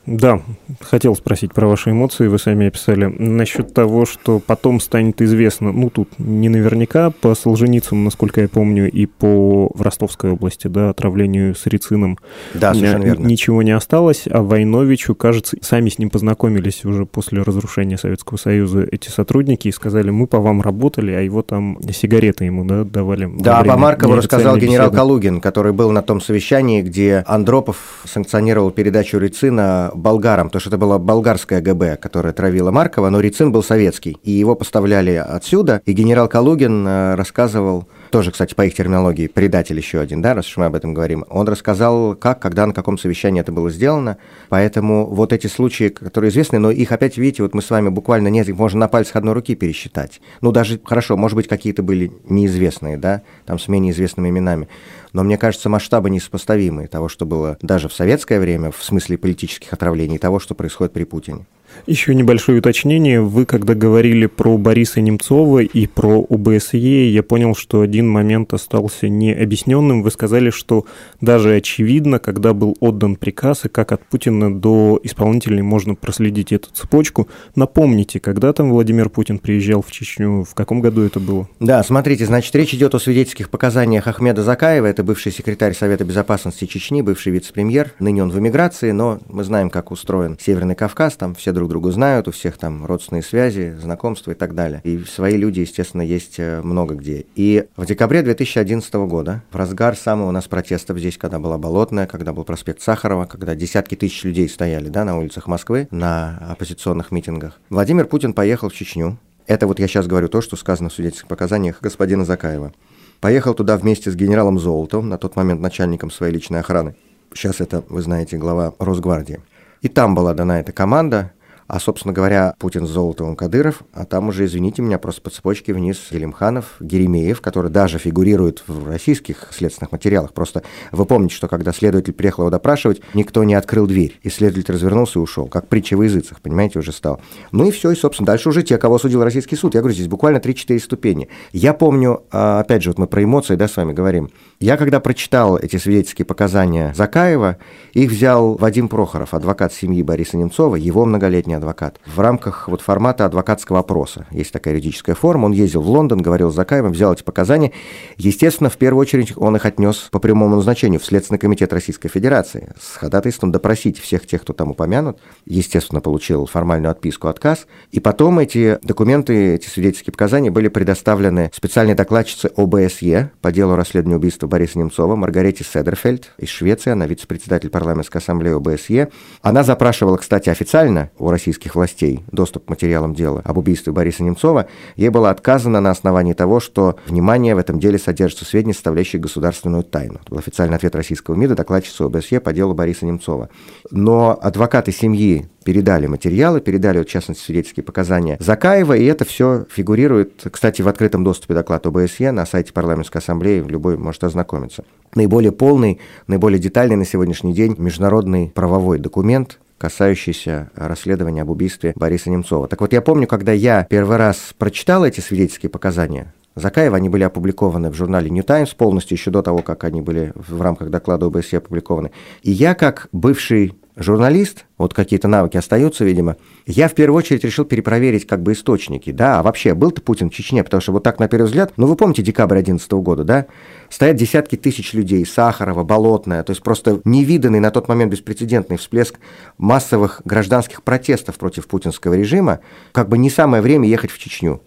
Да, хотел спросить про ваши эмоции, вы сами описали. Насчет того, что потом станет известно, ну тут не наверняка, по Солженицыну, насколько я помню, и по в Ростовской области, да, отравлению с рицином. Да, совершенно верно. Ничего не осталось, а Войновичу, кажется, сами с ним познакомились уже после разрушения Советского Союза эти сотрудники и сказали, мы по вам работали, а его там сигареты ему, да, давали. Да, по Маркову рассказал генерал беседы. Калугин, который был на том совещании, где Андропов санкционировал передачу рицина болгарам, потому что это была болгарская ГБ, которая травила Маркова, но Рицин был советский, и его поставляли отсюда, и генерал Калугин э, рассказывал, тоже, кстати, по их терминологии, предатель еще один, да, раз уж мы об этом говорим, он рассказал, как, когда, на каком совещании это было сделано, поэтому вот эти случаи, которые известны, но их опять, видите, вот мы с вами буквально несколько, можно на пальцах одной руки пересчитать. Ну, даже, хорошо, может быть, какие-то были неизвестные, да, там с менее известными именами, но мне кажется, масштабы несопоставимые того, что было даже в советское время, в смысле политических отравлений, того, что происходит при Путине. Еще небольшое уточнение. Вы, когда говорили про Бориса Немцова и про УБСЕ, я понял, что один момент остался необъясненным. Вы сказали, что даже очевидно, когда был отдан приказ, и как от Путина до исполнителей можно проследить эту цепочку. Напомните, когда там Владимир Путин приезжал в Чечню, в каком году это было? Да, смотрите, значит, речь идет о свидетельских показаниях Ахмеда Закаева, это бывший секретарь Совета Безопасности Чечни, бывший вице-премьер, ныне он в эмиграции, но мы знаем, как устроен Северный Кавказ, там все друг друга знают, у всех там родственные связи, знакомства и так далее. И свои люди, естественно, есть э, много где. И в декабре 2011 года, в разгар самого у нас протестов здесь, когда была Болотная, когда был проспект Сахарова, когда десятки тысяч людей стояли да, на улицах Москвы на оппозиционных митингах, Владимир Путин поехал в Чечню. Это вот я сейчас говорю то, что сказано в свидетельских показаниях господина Закаева. Поехал туда вместе с генералом Золотовым, на тот момент начальником своей личной охраны. Сейчас это, вы знаете, глава Росгвардии. И там была дана эта команда, а, собственно говоря, Путин с Золотовым Кадыров, а там уже, извините меня, просто по цепочке вниз Елимханов, Геремеев, который даже фигурирует в российских следственных материалах. Просто вы помните, что когда следователь приехал его допрашивать, никто не открыл дверь, и следователь развернулся и ушел, как притча в языцах, понимаете, уже стал. Ну и все, и, собственно, дальше уже те, кого судил российский суд. Я говорю, здесь буквально 3-4 ступени. Я помню, а, опять же, вот мы про эмоции, да, с вами говорим. Я когда прочитал эти свидетельские показания Закаева, их взял Вадим Прохоров, адвокат семьи Бориса Немцова, его многолетний адвокат. В рамках вот формата адвокатского опроса. Есть такая юридическая форма. Он ездил в Лондон, говорил с Закаевым, взял эти показания. Естественно, в первую очередь он их отнес по прямому назначению в Следственный комитет Российской Федерации с ходатайством допросить всех тех, кто там упомянут. Естественно, получил формальную отписку, отказ. И потом эти документы, эти свидетельские показания были предоставлены специальной докладчице ОБСЕ по делу расследования убийства Бориса Немцова, Маргарете Седерфельд из Швеции, она вице-председатель парламентской ассамблеи ОБСЕ. Она запрашивала, кстати, официально у российских российских властей доступ к материалам дела об убийстве Бориса Немцова, ей было отказано на основании того, что, внимание, в этом деле содержатся сведения, составляющие государственную тайну. Это был официальный ответ российского МИДа, докладчицы ОБСЕ по делу Бориса Немцова. Но адвокаты семьи передали материалы, передали, вот, в частности, свидетельские показания Закаева, и это все фигурирует, кстати, в открытом доступе доклад ОБСЕ на сайте парламентской ассамблеи, любой может ознакомиться. Наиболее полный, наиболее детальный на сегодняшний день международный правовой документ, касающийся расследования об убийстве Бориса Немцова. Так вот, я помню, когда я первый раз прочитал эти свидетельские показания, Закаева, они были опубликованы в журнале New Times полностью, еще до того, как они были в рамках доклада ОБСЕ опубликованы. И я, как бывший журналист, вот какие-то навыки остаются, видимо, я в первую очередь решил перепроверить как бы источники, да, а вообще был-то Путин в Чечне, потому что вот так на первый взгляд, ну вы помните декабрь 2011 года, да, стоят десятки тысяч людей, Сахарова, Болотная, то есть просто невиданный на тот момент беспрецедентный всплеск массовых гражданских протестов против путинского режима, как бы не самое время ехать в Чечню.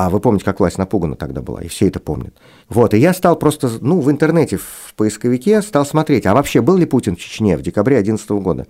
А вы помните, как власть напугана тогда была, и все это помнят. Вот, и я стал просто, ну, в интернете, в поисковике стал смотреть, а вообще был ли Путин в Чечне в декабре 2011 года.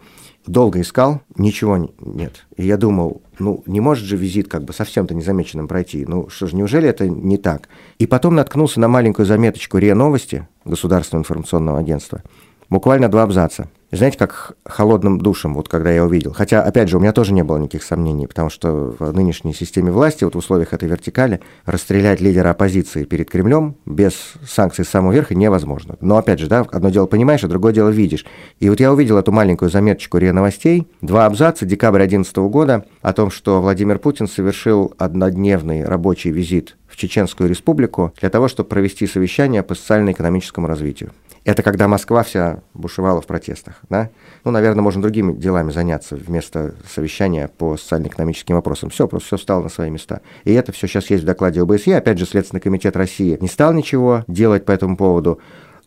Долго искал, ничего нет. И я думал, ну, не может же визит как бы совсем-то незамеченным пройти. Ну, что же, неужели это не так? И потом наткнулся на маленькую заметочку РИА Новости, Государственного информационного агентства, буквально два абзаца – знаете, как холодным душем, вот когда я увидел. Хотя, опять же, у меня тоже не было никаких сомнений, потому что в нынешней системе власти, вот в условиях этой вертикали, расстрелять лидера оппозиции перед Кремлем без санкций с самого верха невозможно. Но, опять же, да, одно дело понимаешь, а другое дело видишь. И вот я увидел эту маленькую заметочку РИА Новостей, два абзаца, декабрь 2011 года, о том, что Владимир Путин совершил однодневный рабочий визит в Чеченскую республику для того, чтобы провести совещание по социально-экономическому развитию. Это когда Москва вся бушевала в протестах, да? Ну, наверное, можно другими делами заняться вместо совещания по социально-экономическим вопросам. Все, просто все встало на свои места. И это все сейчас есть в докладе ОБСЕ. Опять же, Следственный комитет России не стал ничего делать по этому поводу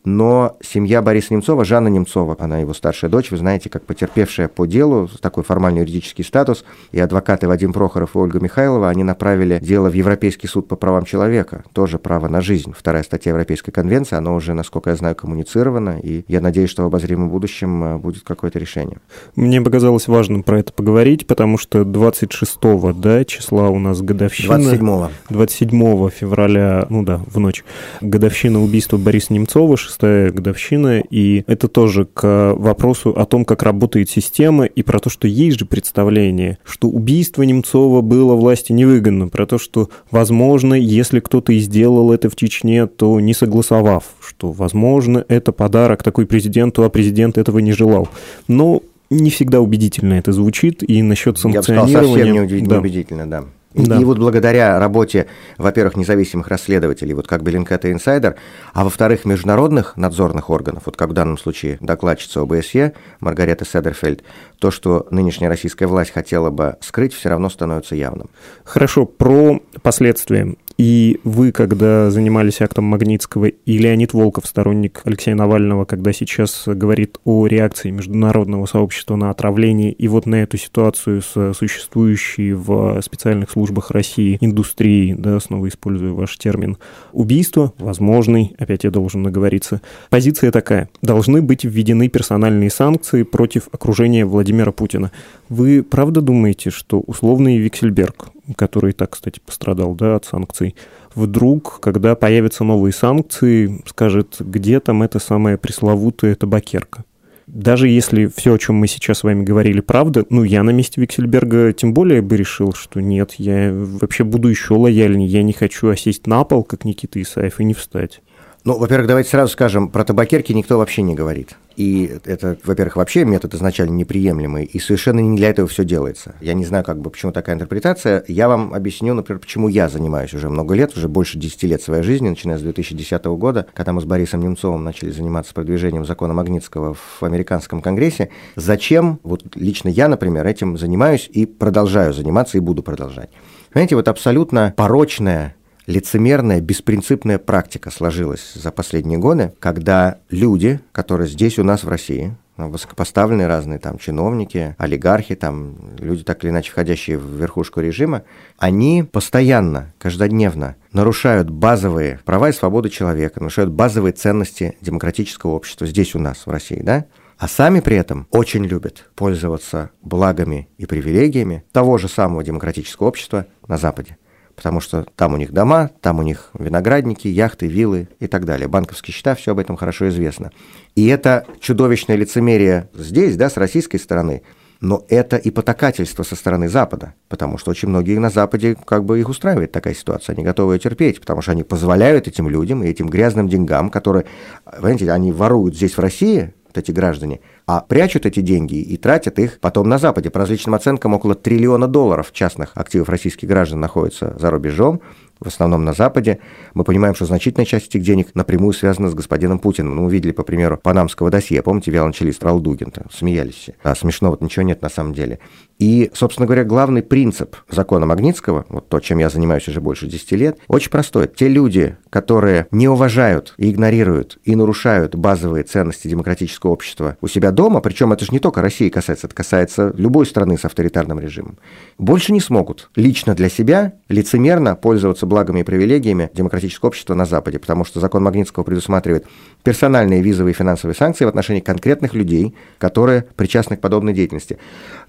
но семья Бориса Немцова, Жанна Немцова, она его старшая дочь, вы знаете, как потерпевшая по делу, такой формальный юридический статус, и адвокаты Вадим Прохоров и Ольга Михайлова, они направили дело в Европейский суд по правам человека, тоже право на жизнь. Вторая статья Европейской конвенции, она уже, насколько я знаю, коммуницирована, и я надеюсь, что в обозримом будущем э, будет какое-то решение. Мне показалось важным про это поговорить, потому что 26-го да, числа у нас годовщина... 27-го. 27 февраля, ну да, в ночь, годовщина убийства Бориса Немцова, шестая годовщина, и это тоже к вопросу о том, как работает система, и про то, что есть же представление, что убийство Немцова было власти невыгодно, про то, что, возможно, если кто-то и сделал это в Чечне, то не согласовав, что, возможно, это подарок такой президенту, а президент этого не желал. Но не всегда убедительно это звучит, и насчет санкционирования... Я бы сказал, совсем не убедительно, да. Да. И вот благодаря работе, во-первых, независимых расследователей, вот как Беллингкэт и Инсайдер, а во-вторых, международных надзорных органов, вот как в данном случае докладчица ОБСЕ Маргарета Седерфельт, то, что нынешняя российская власть хотела бы скрыть, все равно становится явным. Хорошо, про последствия. И вы, когда занимались актом Магнитского, и Леонид Волков, сторонник Алексея Навального, когда сейчас говорит о реакции международного сообщества на отравление, и вот на эту ситуацию с существующей в специальных службах России индустрией, да, снова использую ваш термин, убийство, возможный, опять я должен наговориться, позиция такая. Должны быть введены персональные санкции против окружения Владимира Путина. Вы правда думаете, что условный Виксельберг, который так, кстати, пострадал да, от санкций, вдруг, когда появятся новые санкции, скажет, где там эта самая пресловутая табакерка? Даже если все, о чем мы сейчас с вами говорили, правда, ну, я на месте Виксельберга тем более бы решил, что нет, я вообще буду еще лояльнее, я не хочу осесть на пол, как Никита Исаев, и не встать. Ну, во-первых, давайте сразу скажем, про табакерки никто вообще не говорит. И это, во-первых, вообще метод изначально неприемлемый, и совершенно не для этого все делается. Я не знаю, как бы, почему такая интерпретация. Я вам объясню, например, почему я занимаюсь уже много лет, уже больше 10 лет своей жизни, начиная с 2010 года, когда мы с Борисом Немцовым начали заниматься продвижением закона Магнитского в американском конгрессе. Зачем, вот лично я, например, этим занимаюсь и продолжаю заниматься, и буду продолжать. Понимаете, вот абсолютно порочная лицемерная, беспринципная практика сложилась за последние годы, когда люди, которые здесь у нас в России, ну, высокопоставленные разные там чиновники, олигархи, там люди так или иначе входящие в верхушку режима, они постоянно, каждодневно нарушают базовые права и свободы человека, нарушают базовые ценности демократического общества здесь у нас, в России, да? А сами при этом очень любят пользоваться благами и привилегиями того же самого демократического общества на Западе потому что там у них дома, там у них виноградники, яхты, виллы и так далее. Банковские счета, все об этом хорошо известно. И это чудовищное лицемерие здесь, да, с российской стороны, но это и потакательство со стороны Запада, потому что очень многие на Западе как бы их устраивает такая ситуация, они готовы ее терпеть, потому что они позволяют этим людям и этим грязным деньгам, которые, понимаете, они воруют здесь в России, вот эти граждане, а прячут эти деньги и тратят их потом на Западе. По различным оценкам, около триллиона долларов частных активов российских граждан находится за рубежом, в основном на Западе. Мы понимаем, что значительная часть этих денег напрямую связана с господином Путиным. Ну, мы увидели, по примеру, панамского досье. Помните, виолончелист Ралдугин? Смеялись все. А смешного ничего нет на самом деле. И, собственно говоря, главный принцип закона Магнитского, вот то, чем я занимаюсь уже больше 10 лет, очень простой. Те люди, которые не уважают игнорируют и нарушают базовые ценности демократического общества у себя дома, причем это же не только России касается, это касается любой страны с авторитарным режимом, больше не смогут лично для себя лицемерно пользоваться благами и привилегиями демократического общества на Западе, потому что закон Магнитского предусматривает персональные визовые и финансовые санкции в отношении конкретных людей, которые причастны к подобной деятельности.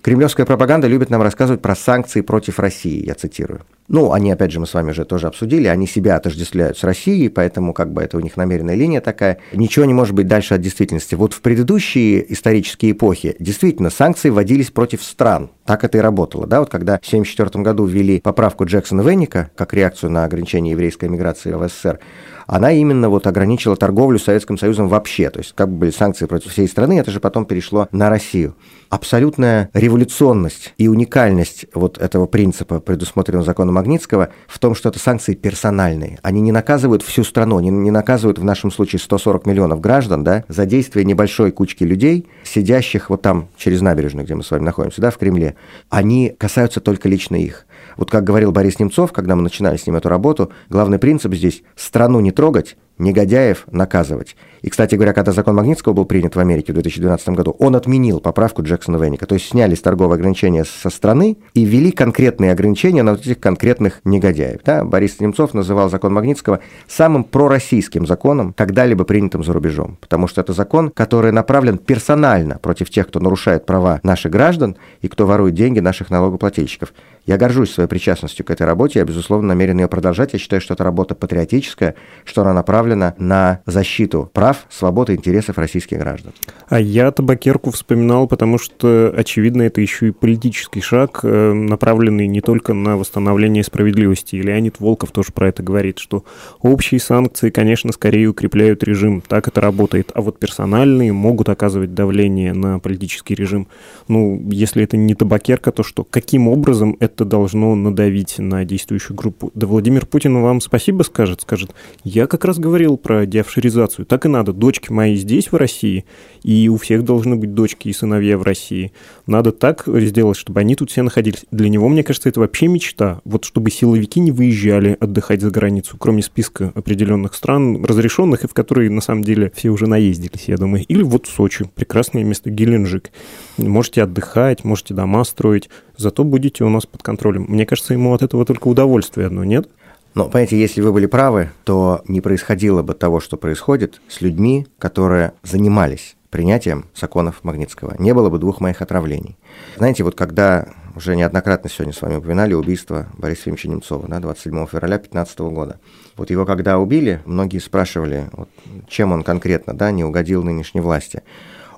Кремлевская пропаганда любит нам рассказывать про санкции против России, я цитирую. Ну, они, опять же, мы с вами уже тоже обсудили, они себя отождествляют с Россией, поэтому как бы это у них намеренная линия такая. Ничего не может быть дальше от действительности. Вот в предыдущие исторические эпохи действительно санкции вводились против стран, Так это и работало. Да? Вот когда в 1974 году ввели поправку Джексона Венника как реакцию на ограничение еврейской миграции в СССР, она именно вот ограничила торговлю Советским Союзом вообще. То есть как бы были санкции против всей страны, это же потом перешло на Россию. Абсолютная революционность и уникальность вот этого принципа, предусмотренного законом Магнитского, в том, что это санкции персональные. Они не наказывают всю страну, они не наказывают в нашем случае 140 миллионов граждан да, за действия небольшой кучки людей, сидящих вот там через набережную, где мы с вами находимся, да, в Кремле. Они касаются только лично их. Вот как говорил Борис Немцов, когда мы начинали с ним эту работу, главный принцип здесь – страну не трогать, негодяев наказывать. И, кстати говоря, когда закон Магнитского был принят в Америке в 2012 году, он отменил поправку Джексона Венника, то есть сняли торговые ограничения со страны и ввели конкретные ограничения на вот этих конкретных негодяев. Да? Борис Немцов называл закон Магнитского самым пророссийским законом, когда-либо принятым за рубежом, потому что это закон, который направлен персонально против тех, кто нарушает права наших граждан и кто ворует деньги наших налогоплательщиков. Я горжусь своей причастностью к этой работе, я, безусловно, намерен ее продолжать. Я считаю, что это работа патриотическая, что она направлена на защиту прав, свобод и интересов российских граждан. А я табакерку вспоминал, потому что, очевидно, это еще и политический шаг, э, направленный не только на восстановление справедливости. И Леонид Волков тоже про это говорит, что общие санкции, конечно, скорее укрепляют режим, так это работает, а вот персональные могут оказывать давление на политический режим. Ну, если это не табакерка, то что? Каким образом это это должно надавить на действующую группу. Да Владимир Путин вам спасибо скажет, скажет, я как раз говорил про деофшеризацию, так и надо, дочки мои здесь, в России, и у всех должны быть дочки и сыновья в России. Надо так сделать, чтобы они тут все находились. Для него, мне кажется, это вообще мечта. Вот чтобы силовики не выезжали отдыхать за границу, кроме списка определенных стран, разрешенных, и в которые, на самом деле, все уже наездились, я думаю. Или вот Сочи, прекрасное место, Геленджик. Можете отдыхать, можете дома строить, зато будете у нас под контролем. Мне кажется, ему от этого только удовольствие одно, нет? Но, понимаете, если вы были правы, то не происходило бы того, что происходит с людьми, которые занимались принятием законов Магнитского. Не было бы двух моих отравлений. Знаете, вот когда уже неоднократно сегодня с вами упоминали убийство Бориса Ефимовича Немцова, да, 27 февраля 2015 года. Вот его когда убили, многие спрашивали, вот, чем он конкретно да, не угодил нынешней власти.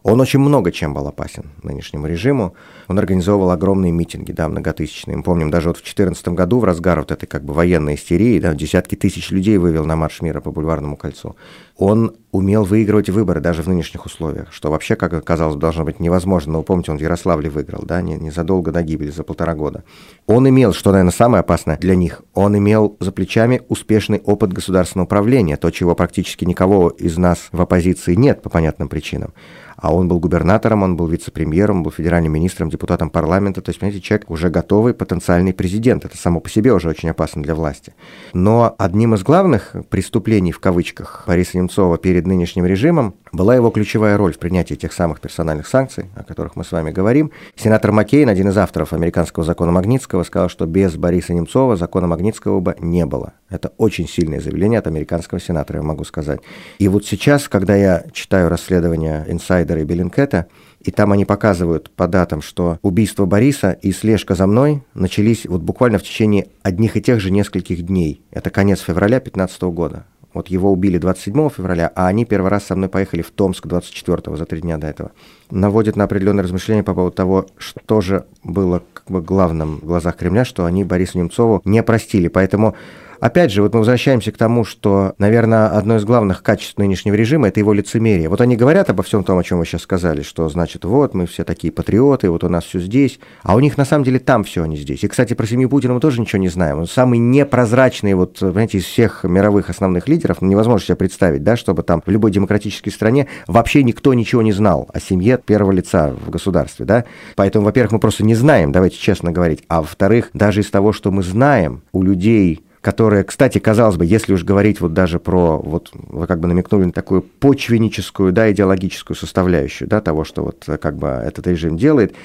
Он очень много чем был опасен нынешнему режиму. Он организовывал огромные митинги, да, многотысячные. Мы помним, даже вот в 2014 году, в разгар вот этой как бы военной истерии, да, десятки тысяч людей вывел на марш мира по Бульварному кольцу. Он умел выигрывать выборы даже в нынешних условиях, что вообще, как оказалось, должно быть невозможно. Но помните, он в Ярославле выиграл, да, незадолго до гибели, за полтора года. Он имел, что, наверное, самое опасное для них, он имел за плечами успешный опыт государственного управления, то, чего практически никого из нас в оппозиции нет по понятным причинам а он был губернатором, он был вице-премьером, был федеральным министром, депутатом парламента, то есть, понимаете, человек уже готовый потенциальный президент, это само по себе уже очень опасно для власти. Но одним из главных преступлений, в кавычках, Бориса Немцова перед нынешним режимом была его ключевая роль в принятии тех самых персональных санкций, о которых мы с вами говорим. Сенатор Маккейн, один из авторов американского закона Магнитского, сказал, что без Бориса Немцова закона Магнитского бы не было. Это очень сильное заявление от американского сенатора, я могу сказать. И вот сейчас, когда я читаю расследование инсайдера и Беллинкета, и там они показывают по датам, что убийство Бориса и слежка за мной начались вот буквально в течение одних и тех же нескольких дней. Это конец февраля 2015 года. Вот его убили 27 февраля, а они первый раз со мной поехали в Томск 24 за три дня до этого. Наводит на определенные размышления по поводу того, что же было как бы главным в глазах Кремля, что они Борису Немцову не простили. Поэтому Опять же, вот мы возвращаемся к тому, что, наверное, одно из главных качеств нынешнего режима – это его лицемерие. Вот они говорят обо всем том, о чем вы сейчас сказали, что, значит, вот мы все такие патриоты, вот у нас все здесь, а у них на самом деле там все они здесь. И, кстати, про семью Путина мы тоже ничего не знаем. Он самый непрозрачный, вот, понимаете, из всех мировых основных лидеров, ну, невозможно себе представить, да, чтобы там в любой демократической стране вообще никто ничего не знал о семье первого лица в государстве, да. Поэтому, во-первых, мы просто не знаем, давайте честно говорить, а во-вторых, даже из того, что мы знаем, у людей которая, кстати, казалось бы, если уж говорить вот даже про, вот вы как бы намекнули на такую почвенническую, да, идеологическую составляющую, да, того, что вот как бы этот режим делает,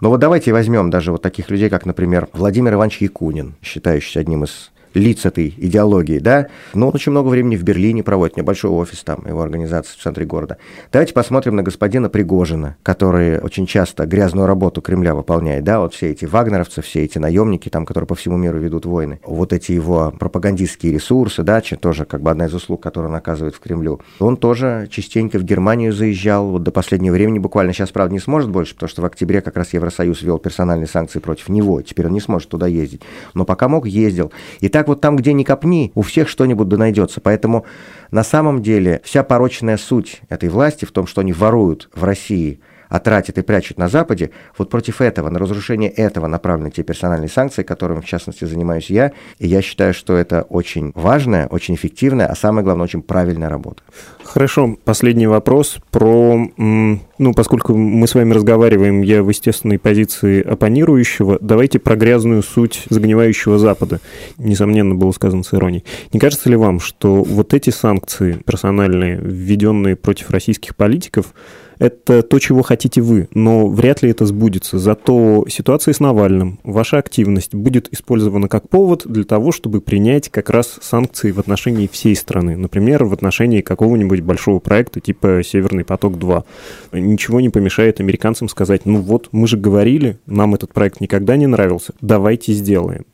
но вот давайте возьмем даже вот таких людей, как, например, Владимир Иванович Якунин, считающийся одним из лиц этой идеологии, да, но он очень много времени в Берлине проводит, небольшой офис там, его организации в центре города. Давайте посмотрим на господина Пригожина, который очень часто грязную работу Кремля выполняет, да, вот все эти вагнеровцы, все эти наемники там, которые по всему миру ведут войны, вот эти его пропагандистские ресурсы, да, тоже как бы одна из услуг, которую он оказывает в Кремлю. Он тоже частенько в Германию заезжал, вот до последнего времени буквально сейчас, правда, не сможет больше, потому что в октябре как раз Евросоюз ввел персональные санкции против него, теперь он не сможет туда ездить, но пока мог, ездил. И так вот там, где ни копни, у всех что-нибудь да найдется, поэтому на самом деле вся порочная суть этой власти в том, что они воруют в России – а тратят и прячут на Западе, вот против этого, на разрушение этого направлены те персональные санкции, которыми, в частности, занимаюсь я. И я считаю, что это очень важная, очень эффективная, а самое главное, очень правильная работа. Хорошо, последний вопрос про, ну, поскольку мы с вами разговариваем, я в естественной позиции оппонирующего, давайте про грязную суть загнивающего Запада. Несомненно, было сказано с иронией. Не кажется ли вам, что вот эти санкции персональные, введенные против российских политиков, это то, чего хотите вы, но вряд ли это сбудется. Зато ситуация с Навальным, ваша активность будет использована как повод для того, чтобы принять как раз санкции в отношении всей страны. Например, в отношении какого-нибудь большого проекта типа «Северный поток-2». Ничего не помешает американцам сказать, ну вот, мы же говорили, нам этот проект никогда не нравился, давайте сделаем.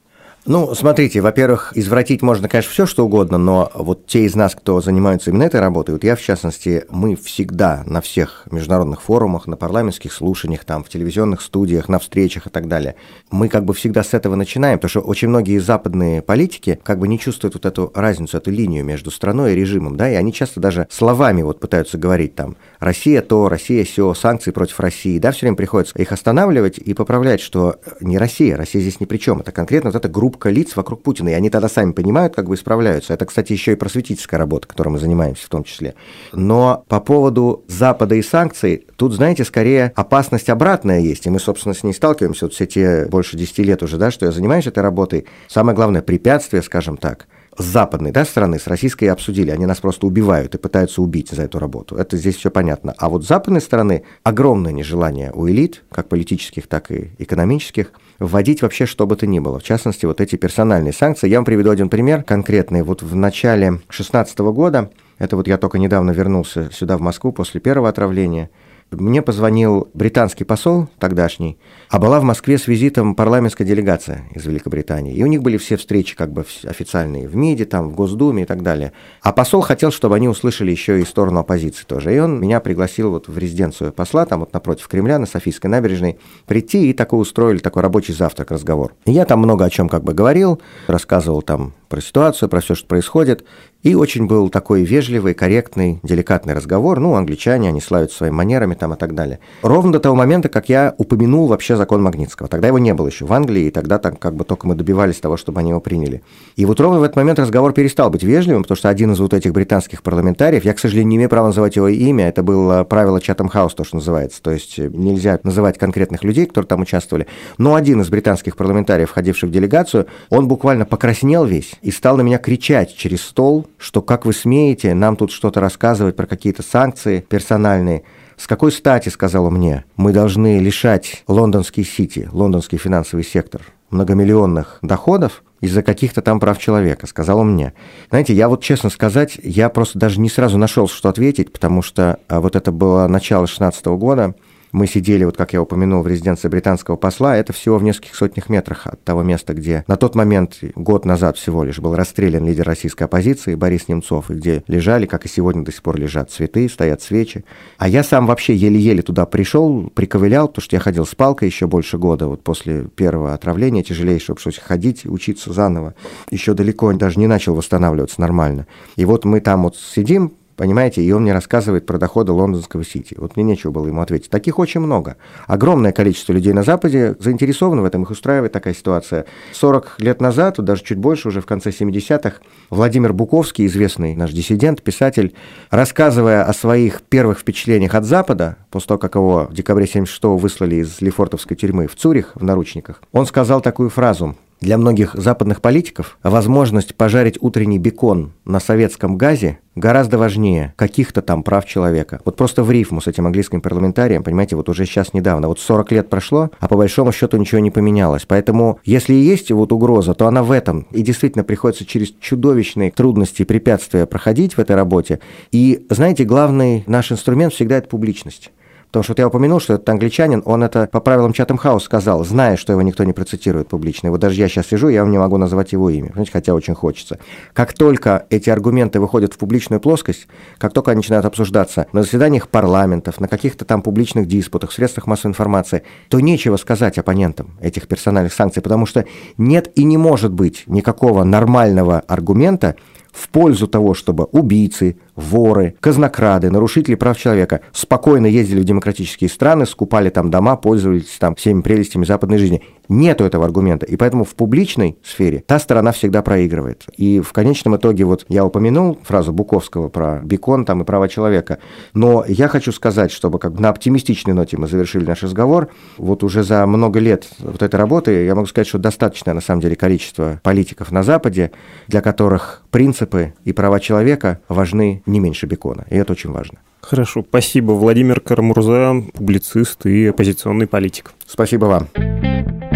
Ну, смотрите, во-первых, извратить можно, конечно, все что угодно, но вот те из нас, кто занимаются именно этой работой, вот я, в частности, мы всегда на всех международных форумах, на парламентских слушаниях, там, в телевизионных студиях, на встречах и так далее, мы как бы всегда с этого начинаем, потому что очень многие западные политики как бы не чувствуют вот эту разницу, эту линию между страной и режимом, да, и они часто даже словами вот пытаются говорить там «Россия то, Россия все, санкции против России», да, все время приходится их останавливать и поправлять, что не Россия, Россия здесь ни при чем, это конкретно вот эта группа группка лиц вокруг Путина, и они тогда сами понимают, как бы исправляются. Это, кстати, еще и просветительская работа, которой мы занимаемся в том числе. Но по поводу Запада и санкций, тут, знаете, скорее опасность обратная есть, и мы, собственно, с ней сталкиваемся вот все те больше 10 лет уже, да, что я занимаюсь этой работой. Самое главное препятствие, скажем так, с западной да, стороны, с российской обсудили, они нас просто убивают и пытаются убить за эту работу. Это здесь все понятно. А вот с западной стороны огромное нежелание у элит, как политических, так и экономических, вводить вообще что бы то ни было. В частности, вот эти персональные санкции. Я вам приведу один пример конкретный. Вот в начале 2016 года, это вот я только недавно вернулся сюда, в Москву, после первого отравления – мне позвонил британский посол тогдашний, а была в Москве с визитом парламентская делегация из Великобритании. И у них были все встречи как бы официальные в МИДе, там, в Госдуме и так далее. А посол хотел, чтобы они услышали еще и сторону оппозиции тоже. И он меня пригласил вот в резиденцию посла, там вот напротив Кремля, на Софийской набережной, прийти и такой устроили такой рабочий завтрак, разговор. И я там много о чем как бы говорил, рассказывал там про ситуацию, про все, что происходит. И очень был такой вежливый, корректный, деликатный разговор. Ну, англичане, они славятся своими манерами там и так далее. Ровно до того момента, как я упомянул вообще закон Магнитского. Тогда его не было еще в Англии, и тогда так как бы только мы добивались того, чтобы они его приняли. И вот ровно в этот момент разговор перестал быть вежливым, потому что один из вот этих британских парламентариев, я, к сожалению, не имею права называть его имя, это было правило Чатам Хаус, то, что называется. То есть нельзя называть конкретных людей, которые там участвовали. Но один из британских парламентариев, входивших в делегацию, он буквально покраснел весь и стал на меня кричать через стол, что как вы смеете нам тут что-то рассказывать про какие-то санкции персональные. С какой стати, сказал он мне, мы должны лишать лондонский сити, лондонский финансовый сектор многомиллионных доходов из-за каких-то там прав человека, сказал он мне. Знаете, я вот честно сказать, я просто даже не сразу нашел, что ответить, потому что а, вот это было начало 16 года, мы сидели, вот как я упомянул, в резиденции британского посла. Это всего в нескольких сотнях метрах от того места, где на тот момент, год назад всего лишь, был расстрелян лидер российской оппозиции Борис Немцов, и где лежали, как и сегодня до сих пор лежат цветы, стоят свечи. А я сам вообще еле-еле туда пришел, приковылял, потому что я ходил с палкой еще больше года, вот после первого отравления тяжелейшего, пришлось ходить, учиться заново. Еще далеко даже не начал восстанавливаться нормально. И вот мы там вот сидим, Понимаете, и он мне рассказывает про доходы лондонского Сити. Вот мне нечего было ему ответить. Таких очень много. Огромное количество людей на Западе заинтересованы в этом, их устраивает такая ситуация. 40 лет назад, даже чуть больше, уже в конце 70-х, Владимир Буковский, известный наш диссидент, писатель, рассказывая о своих первых впечатлениях от Запада, после того, как его в декабре 76-го выслали из Лефортовской тюрьмы в Цюрих в наручниках, он сказал такую фразу – Для многих западных политиков возможность пожарить утренний бекон на советском газе гораздо важнее каких-то там прав человека. Вот просто в рифму с этим английским парламентарием, понимаете, вот уже сейчас недавно, вот 40 лет прошло, а по большому счету ничего не поменялось. Поэтому, если и есть вот угроза, то она в этом. И действительно приходится через чудовищные трудности и препятствия проходить в этой работе. И, знаете, главный наш инструмент всегда это публичность. Потому что вот я упомянул, что этот англичанин, он это по правилам Чатам Хаус сказал, зная, что его никто не процитирует публично. Вот даже я сейчас сижу, я вам не могу назвать его имя, понимаете, хотя очень хочется. Как только эти аргументы выходят в публичную плоскость, как только они начинают обсуждаться на заседаниях парламентов, на каких-то там публичных диспутах, средствах массовой информации, то нечего сказать оппонентам этих персональных санкций, потому что нет и не может быть никакого нормального аргумента, в пользу того, чтобы убийцы, воры, казнокрады, нарушители прав человека спокойно ездили в демократические страны, скупали там дома, пользовались там всеми прелестями западной жизни. Нету этого аргумента. И поэтому в публичной сфере та сторона всегда проигрывает. И в конечном итоге, вот я упомянул фразу Буковского про бекон там и права человека, но я хочу сказать, чтобы как бы на оптимистичной ноте мы завершили наш разговор, вот уже за много лет вот этой работы я могу сказать, что достаточное на самом деле количество политиков на Западе, для которых принципы и права человека важны не меньше бекона. И это очень важно. Хорошо, спасибо. Владимир Карамурза, публицист и оппозиционный политик. Спасибо вам.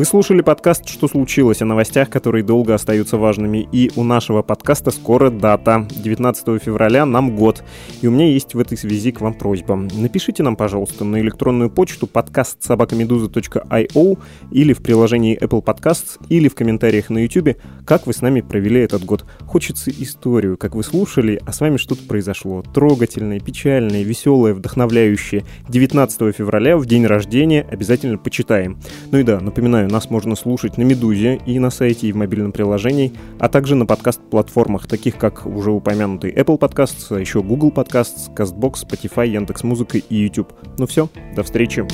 Вы слушали подкаст «Что случилось?» о новостях, которые долго остаются важными. И у нашего подкаста скоро дата. 19 февраля нам год. И у меня есть в этой связи к вам просьба. Напишите нам, пожалуйста, на электронную почту подкаст собакамедуза.io или в приложении Apple Podcasts или в комментариях на YouTube, как вы с нами провели этот год. Хочется историю, как вы слушали, а с вами что-то произошло. Трогательное, печальное, веселое, вдохновляющее. 19 февраля, в день рождения, обязательно почитаем. Ну и да, напоминаю, нас можно слушать на «Медузе» и на сайте, и в мобильном приложении, а также на подкаст-платформах, таких как уже упомянутый Apple Podcasts, а еще Google Podcasts, CastBox, Spotify, Яндекс.Музыка и YouTube. Ну все, до встречи.